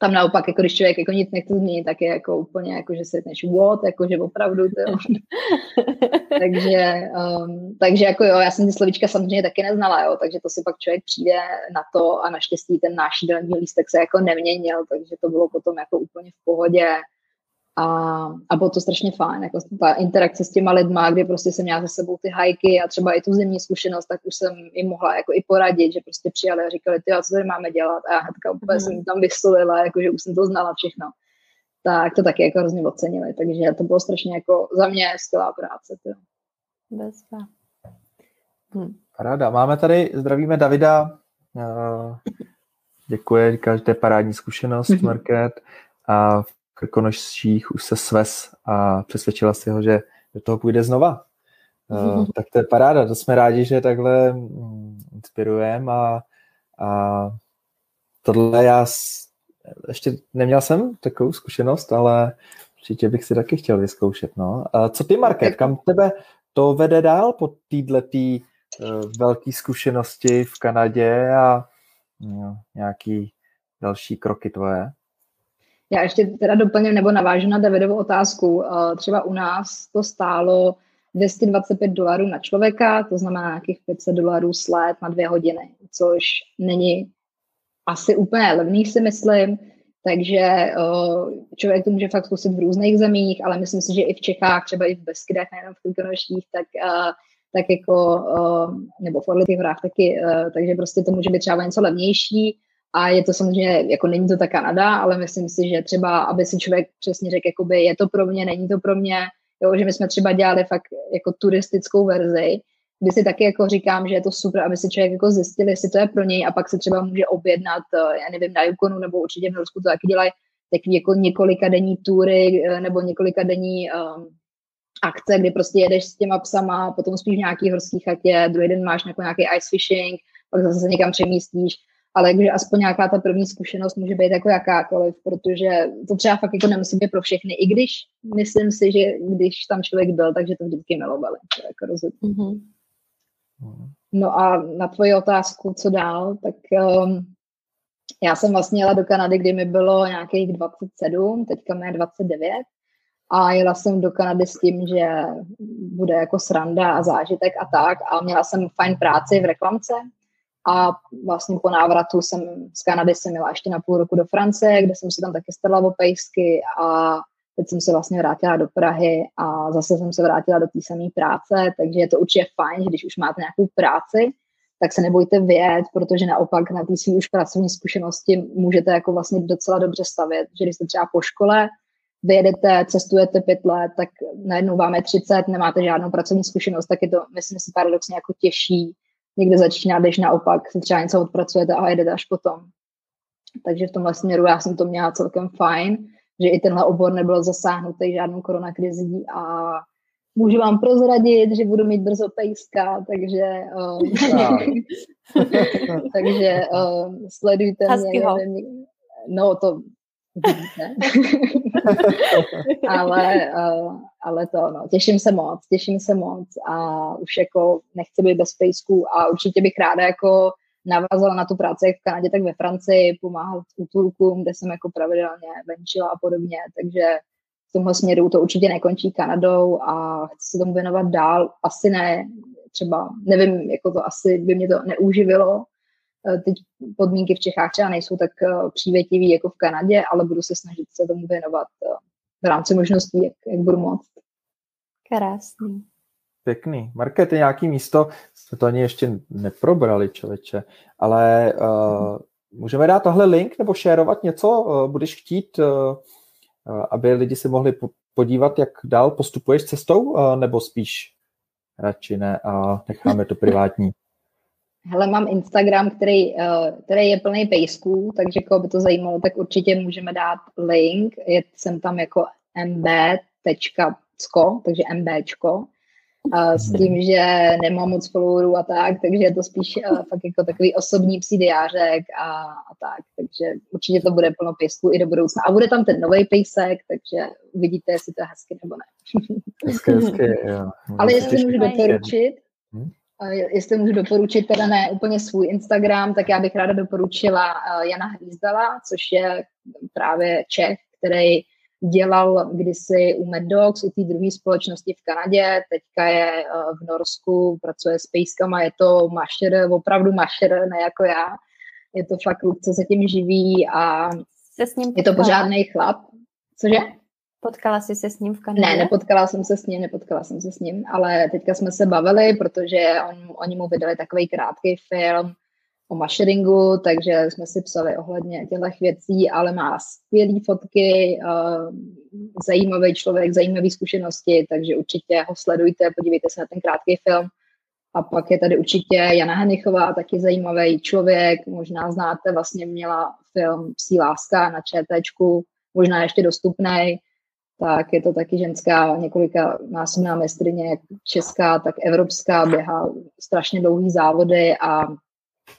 tam naopak, jako když člověk jako nic nechce změnit, tak je jako úplně jako, že se řekneš what, jako že opravdu to takže, um, takže jako jo, já jsem ty slovíčka samozřejmě taky neznala, jo, takže to si pak člověk přijde na to a naštěstí ten náš jídelní lístek se jako neměnil, takže to bylo potom jako úplně v pohodě a, a bylo to strašně fajn, jako ta interakce s těma lidma, kdy prostě jsem měla za sebou ty hajky a třeba i tu zemní zkušenost, tak už jsem jim mohla jako i poradit, že prostě přijali a říkali, ty, a co tady máme dělat? A já hnedka úplně mm. jsem tam vysolila, jako že už jsem to znala všechno. Tak to taky jako hrozně ocenili, takže to bylo strašně jako za mě skvělá práce. To. Bezva. Hm. Paráda. Máme tady, zdravíme Davida, uh, děkuje, říká, že to je parádní zkušenost, Market. A Krkonoších už se svez a přesvědčila si ho, že do toho půjde znova. Uh, tak to je paráda, to jsme rádi, že takhle mm, inspirujeme a, a tohle já ještě neměl jsem takovou zkušenost, ale určitě bych si taky chtěl vyzkoušet. No. A co ty, Market, kam tebe to vede dál po této uh, velké zkušenosti v Kanadě a uh, nějaký další kroky tvoje? Já ještě teda doplním nebo navážu na Davidovou otázku. Eh, třeba u nás to stálo 225 dolarů na člověka, to znamená nějakých 500 dolarů sled na dvě hodiny, což není asi úplně levný, si myslím. Takže eh, člověk to může fakt zkusit v různých zemích, ale myslím si, že i v Čechách, třeba i v Beskydech, nejenom v Krkonoších, tak, eh, tak jako, nebo v Orlitých horách taky, takže prostě to může být třeba něco levnější a je to samozřejmě, jako není to ta Kanada, ale myslím si, že třeba, aby si člověk přesně řekl, jakoby je to pro mě, není to pro mě, jo, že my jsme třeba dělali fakt jako turistickou verzi, kdy si taky jako říkám, že je to super, aby si člověk jako zjistil, jestli to je pro něj a pak se třeba může objednat, eh, já nevím, na Yukonu nebo určitě v Norsku to taky dělají, takový jako několika denní tury eh, nebo několika denní um, akce, kdy prostě jedeš s těma psama, potom spíš v nějaký horský chatě, druhý den máš jako nějaký ice fishing, pak zase se někam přemístíš ale jakože aspoň nějaká ta první zkušenost může být jako jakákoliv, protože to třeba fakt jako nemusí být pro všechny, i když myslím si, že když tam člověk byl, takže to vždycky milovali. To jako mm-hmm. No a na tvoji otázku, co dál, tak um, já jsem vlastně jela do Kanady, kdy mi bylo nějakých 27, teďka mě 29 a jela jsem do Kanady s tím, že bude jako sranda a zážitek a tak a měla jsem fajn práci v reklamce, a vlastně po návratu jsem z Kanady jsem měla ještě na půl roku do Francie, kde jsem si tam taky starala o pejsky a teď jsem se vlastně vrátila do Prahy a zase jsem se vrátila do té práce, takže je to určitě fajn, že když už máte nějakou práci, tak se nebojte vyjet, protože naopak na té svý už pracovní zkušenosti můžete jako vlastně docela dobře stavět, že když jste třeba po škole, vyjedete, cestujete pět let, tak najednou vám je 30, nemáte žádnou pracovní zkušenost, tak je to, myslím si, paradoxně jako těžší někde začíná, když naopak se třeba něco odpracujete a jedete až potom. Takže v tomhle směru já jsem to měla celkem fajn, že i tenhle obor nebyl zasáhnutý žádnou koronakrizí a můžu vám prozradit, že budu mít brzo pejska, takže uh, takže uh, sledujte mě. No to ale, uh, ale to, no, těším se moc, těším se moc a už jako nechci být bez pejsků a určitě bych ráda jako navázala na tu práci jak v Kanadě, tak ve Francii, pomáhat útulkům, kde jsem jako pravidelně venčila a podobně, takže v tomhle směru to určitě nekončí Kanadou a chci se tomu věnovat dál, asi ne, třeba, nevím, jako to asi by mě to neuživilo, Eh, teď podmínky v Čechách třeba nejsou tak eh, přívětivý jako v Kanadě, ale budu se snažit se tomu věnovat eh, v rámci možností, jak, jak budu moct. Krásný. Pěkný. Market je nějaký místo, jsme to ani ještě neprobrali, člověče, ale uh, můžeme dát tohle link nebo šérovat něco? Uh, budeš chtít, uh, aby lidi si mohli podívat, jak dál postupuješ cestou, uh, nebo spíš radši ne a necháme to privátní? Hele, mám Instagram, který, uh, který je plný pejsků, takže koho by to zajímalo, tak určitě můžeme dát link. Je, jsem tam jako mb.co, takže mbčko. S tím, že nemám moc followerů a tak, takže je to spíš uh, fakt jako takový osobní psí diářek a, a tak. Takže určitě to bude plno pejsků i do budoucna. A bude tam ten nový pejsek, takže uvidíte, jestli to je hezky nebo ne. Hezky, hezky, jo. Ale jestli můžu doporučit, hmm? Jestli můžu doporučit teda ne úplně svůj Instagram, tak já bych ráda doporučila eh, Jana Hvízdala, což je právě Čech, který dělal kdysi u Mad Dogs, u té druhé společnosti v Kanadě, teďka je eh, v Norsku, pracuje s pejskama, je to mašer, opravdu mašer, ne jako já. Je to fakt kluk, co se tím živí a se s ním je to pořádný chlap. Cože? Potkala jsi se s ním v Kanadě? Ne, nepotkala jsem se s ním, nepotkala jsem se s ním, ale teďka jsme se bavili, protože on, oni mu vydali takový krátký film o mašeringu, takže jsme si psali ohledně těchto věcí, ale má skvělé fotky, uh, zajímavý člověk, zajímavé zkušenosti, takže určitě ho sledujte, podívejte se na ten krátký film. A pak je tady určitě Jana Henichová, taky zajímavý člověk, možná znáte, vlastně měla film Psí láska na ČTčku, možná ještě dostupný tak je to taky ženská několika násobná mistrině, jak česká, tak evropská, běhá strašně dlouhý závody a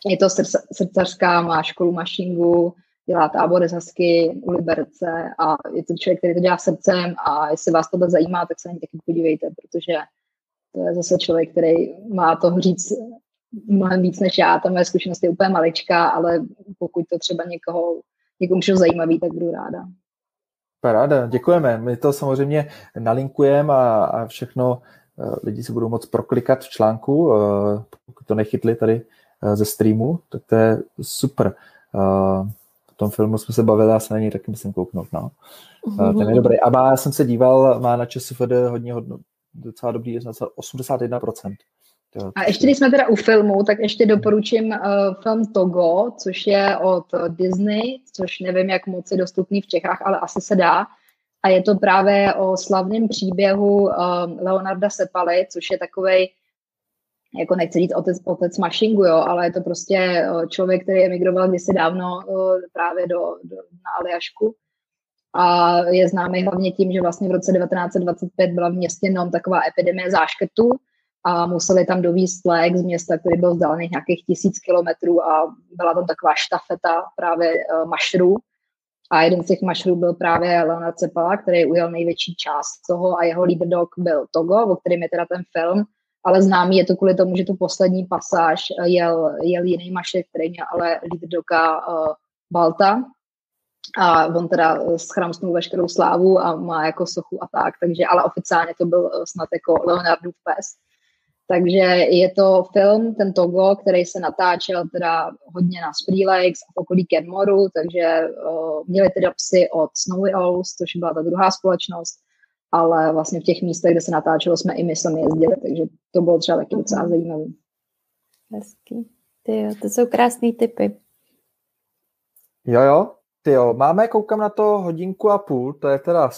je to srdcařská, má školu mašingu, dělá tábory z Hasky u Liberce a je to člověk, který to dělá srdcem a jestli vás to zajímá, tak se na taky podívejte, protože to je zase člověk, který má toho říct mnohem víc než já, ta moje zkušenost je úplně maličká, ale pokud to třeba někoho, někomu všeho zajímavý, tak budu ráda. Paráda, děkujeme. My to samozřejmě nalinkujeme a, a všechno uh, lidi si budou moc proklikat v článku, uh, pokud to nechytli tady uh, ze streamu, tak to je super. V tom filmu jsme se bavili, já se na něj taky musím kouknout. No. Ten je dobrý. A má, já jsem se díval, má na ČSFD hodně hodno, docela dobrý, 81%. A ještě když jsme teda u filmu, tak ještě doporučím uh, film Togo, což je od Disney, což nevím, jak moc je dostupný v Čechách, ale asi se dá. A je to právě o slavném příběhu uh, Leonarda Sepaly, což je takový, jako nechci říct otec, otec Mashingu, jo, ale je to prostě uh, člověk, který emigroval kdysi dávno uh, právě do, do, na Aljašku. A je známý hlavně tím, že vlastně v roce 1925 byla v městě Nom taková epidemie záškrtů, a museli tam dovízt lék z města, který byl vzdálený nějakých tisíc kilometrů a byla tam taková štafeta právě uh, mašrů. A jeden z těch mašrů byl právě Leonard Cepala, který ujel největší část toho a jeho leader dog byl Togo, o kterém je teda ten film, ale známý je to kvůli tomu, že tu poslední pasáž eh, jel, jel jiný mašek, který měl ale leader doga uh, Balta, a on teda schramstnul veškerou slávu a má jako sochu a tak, takže ale oficiálně to byl snad jako Leonardův pes. Takže je to film, ten Togo, který se natáčel teda hodně na Spree Lakes a v okolí Kenmoru, takže uh, měli teda psy od Snowy Owls, což byla ta druhá společnost, ale vlastně v těch místech, kde se natáčelo, jsme i my sami jezdili, takže to bylo třeba taky docela mhm. zajímavé. Hezký. Ty jo, to jsou krásné typy. Jo, jo, ty jo, máme, koukám na to hodinku a půl, to je teda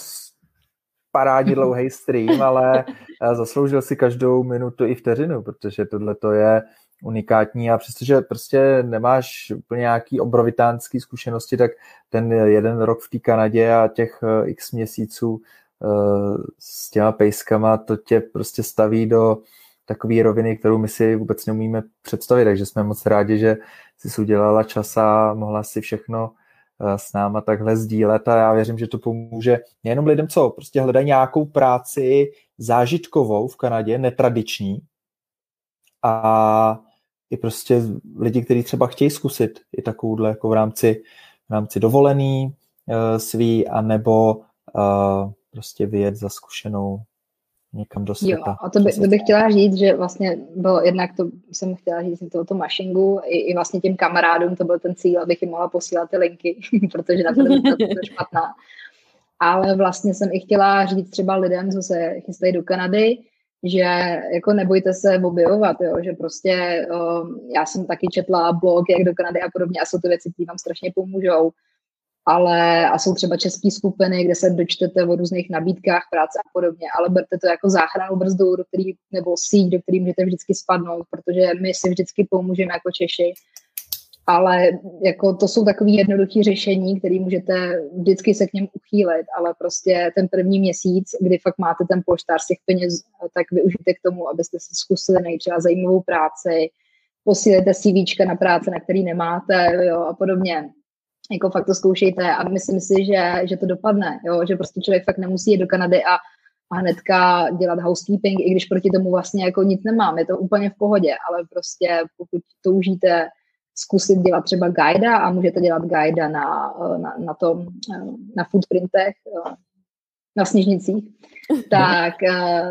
parádní dlouhý stream, ale eh, zasloužil si každou minutu i vteřinu, protože tohle to je unikátní. A přestože prostě nemáš úplně nějaký obrovitánský zkušenosti, tak ten jeden rok v té Kanadě a těch eh, x měsíců eh, s těma pejskama, to tě prostě staví do takové roviny, kterou my si vůbec neumíme představit, takže jsme moc rádi, že jsi udělala čas a mohla si všechno s náma takhle sdílet a já věřím, že to pomůže nejenom lidem, co prostě hledají nějakou práci zážitkovou v Kanadě, netradiční, a i prostě lidi, kteří třeba chtějí zkusit i takovouhle jako v rámci, v rámci dovolený uh, svý, anebo uh, prostě vyjet za zkušenou někam do světa. Jo, a to, by, to bych chtěla říct, že vlastně bylo jednak to, jsem chtěla říct to o tom mašingu, i, i vlastně těm kamarádům to byl ten cíl, abych jim mohla posílat ty linky, protože na to je špatná. Ale vlastně jsem i chtěla říct třeba lidem, co se chystají do Kanady, že jako nebojte se objevovat, jo, že prostě um, já jsem taky četla blog, jak do Kanady a podobně a jsou to věci, které vám strašně pomůžou, ale a jsou třeba české skupiny, kde se dočtete o různých nabídkách práce a podobně, ale berte to jako záchranu brzdu, do který, nebo síť, do který můžete vždycky spadnout, protože my si vždycky pomůžeme jako Češi ale jako to jsou takové jednoduché řešení, které můžete vždycky se k něm uchýlit, ale prostě ten první měsíc, kdy fakt máte ten polštář z těch peněz, tak využijte k tomu, abyste si zkusili najít třeba zajímavou práci, posílejte CV na práce, na který nemáte jo, a podobně. Jako fakt to zkoušejte a myslím si, že, že to dopadne, jo, že prostě člověk fakt nemusí jít do Kanady a, a hnedka dělat housekeeping, i když proti tomu vlastně jako nic nemám, je to úplně v pohodě, ale prostě pokud toužíte zkusit dělat třeba guida a můžete dělat guida na, na, na, tom, na footprintech, na sněžnicích, tak,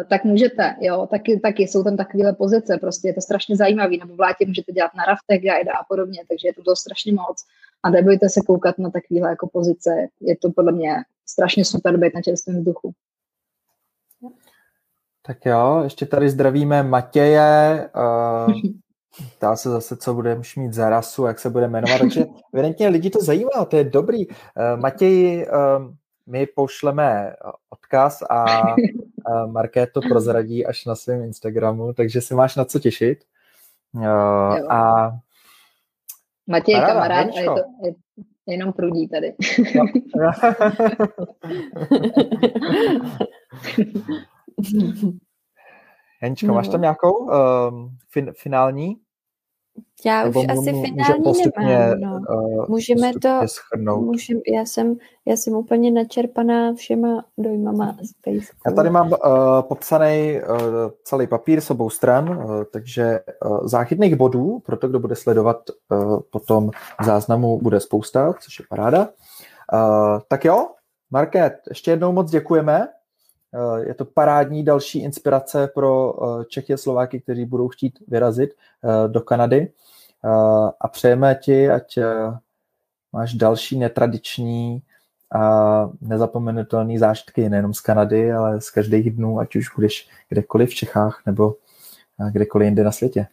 tak můžete, jo, taky, taky jsou tam takovéhle pozice, prostě je to strašně zajímavý, nebo v létě můžete dělat na raftech guida a podobně, takže je to, to strašně moc a nebojte se koukat na takovéhle jako pozice, je to podle mě strašně super být na čerstvém vzduchu. Tak jo, ještě tady zdravíme Matěje, uh, Ptá se zase, co budeme mít za rasu, jak se bude jmenovat, takže evidentně lidi to zajímá, to je dobrý. Uh, Matěj, uh, my pošleme odkaz a uh, Marké to prozradí až na svém Instagramu, takže si máš na co těšit. Uh, a Matěj je kamarád a je to je jenom prudí tady. No. No. máš tam nějakou um, fin, finální? Já Nebo už asi finální nemám. No. Uh, můžeme to, můžem, já, jsem, já jsem úplně načerpaná všema dojmama z Facebooku. Já tady mám uh, popsaný uh, celý papír s obou stran, uh, takže uh, záchytných bodů, pro to, kdo bude sledovat uh, potom záznamu, bude spousta, což je paráda. Uh, tak jo, Market, ještě jednou moc děkujeme. Uh, je to parádní další inspirace pro uh, Čechy a Slováky, kteří budou chtít vyrazit uh, do Kanady a přejeme ti, ať máš další netradiční a nezapomenutelný zážitky nejenom z Kanady, ale z každých dnů, ať už budeš kdekoliv v Čechách nebo kdekoliv jinde na světě.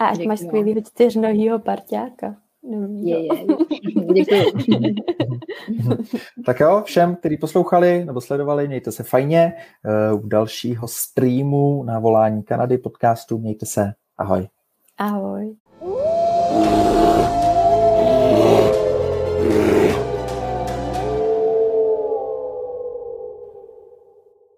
A ať máš skvělýho čtyřnohýho parťáka. Je, je. Děkuji. tak jo, všem, kteří poslouchali nebo sledovali, mějte se fajně. U dalšího streamu na volání Kanady podcastu mějte se. Ahoj. Ahoj.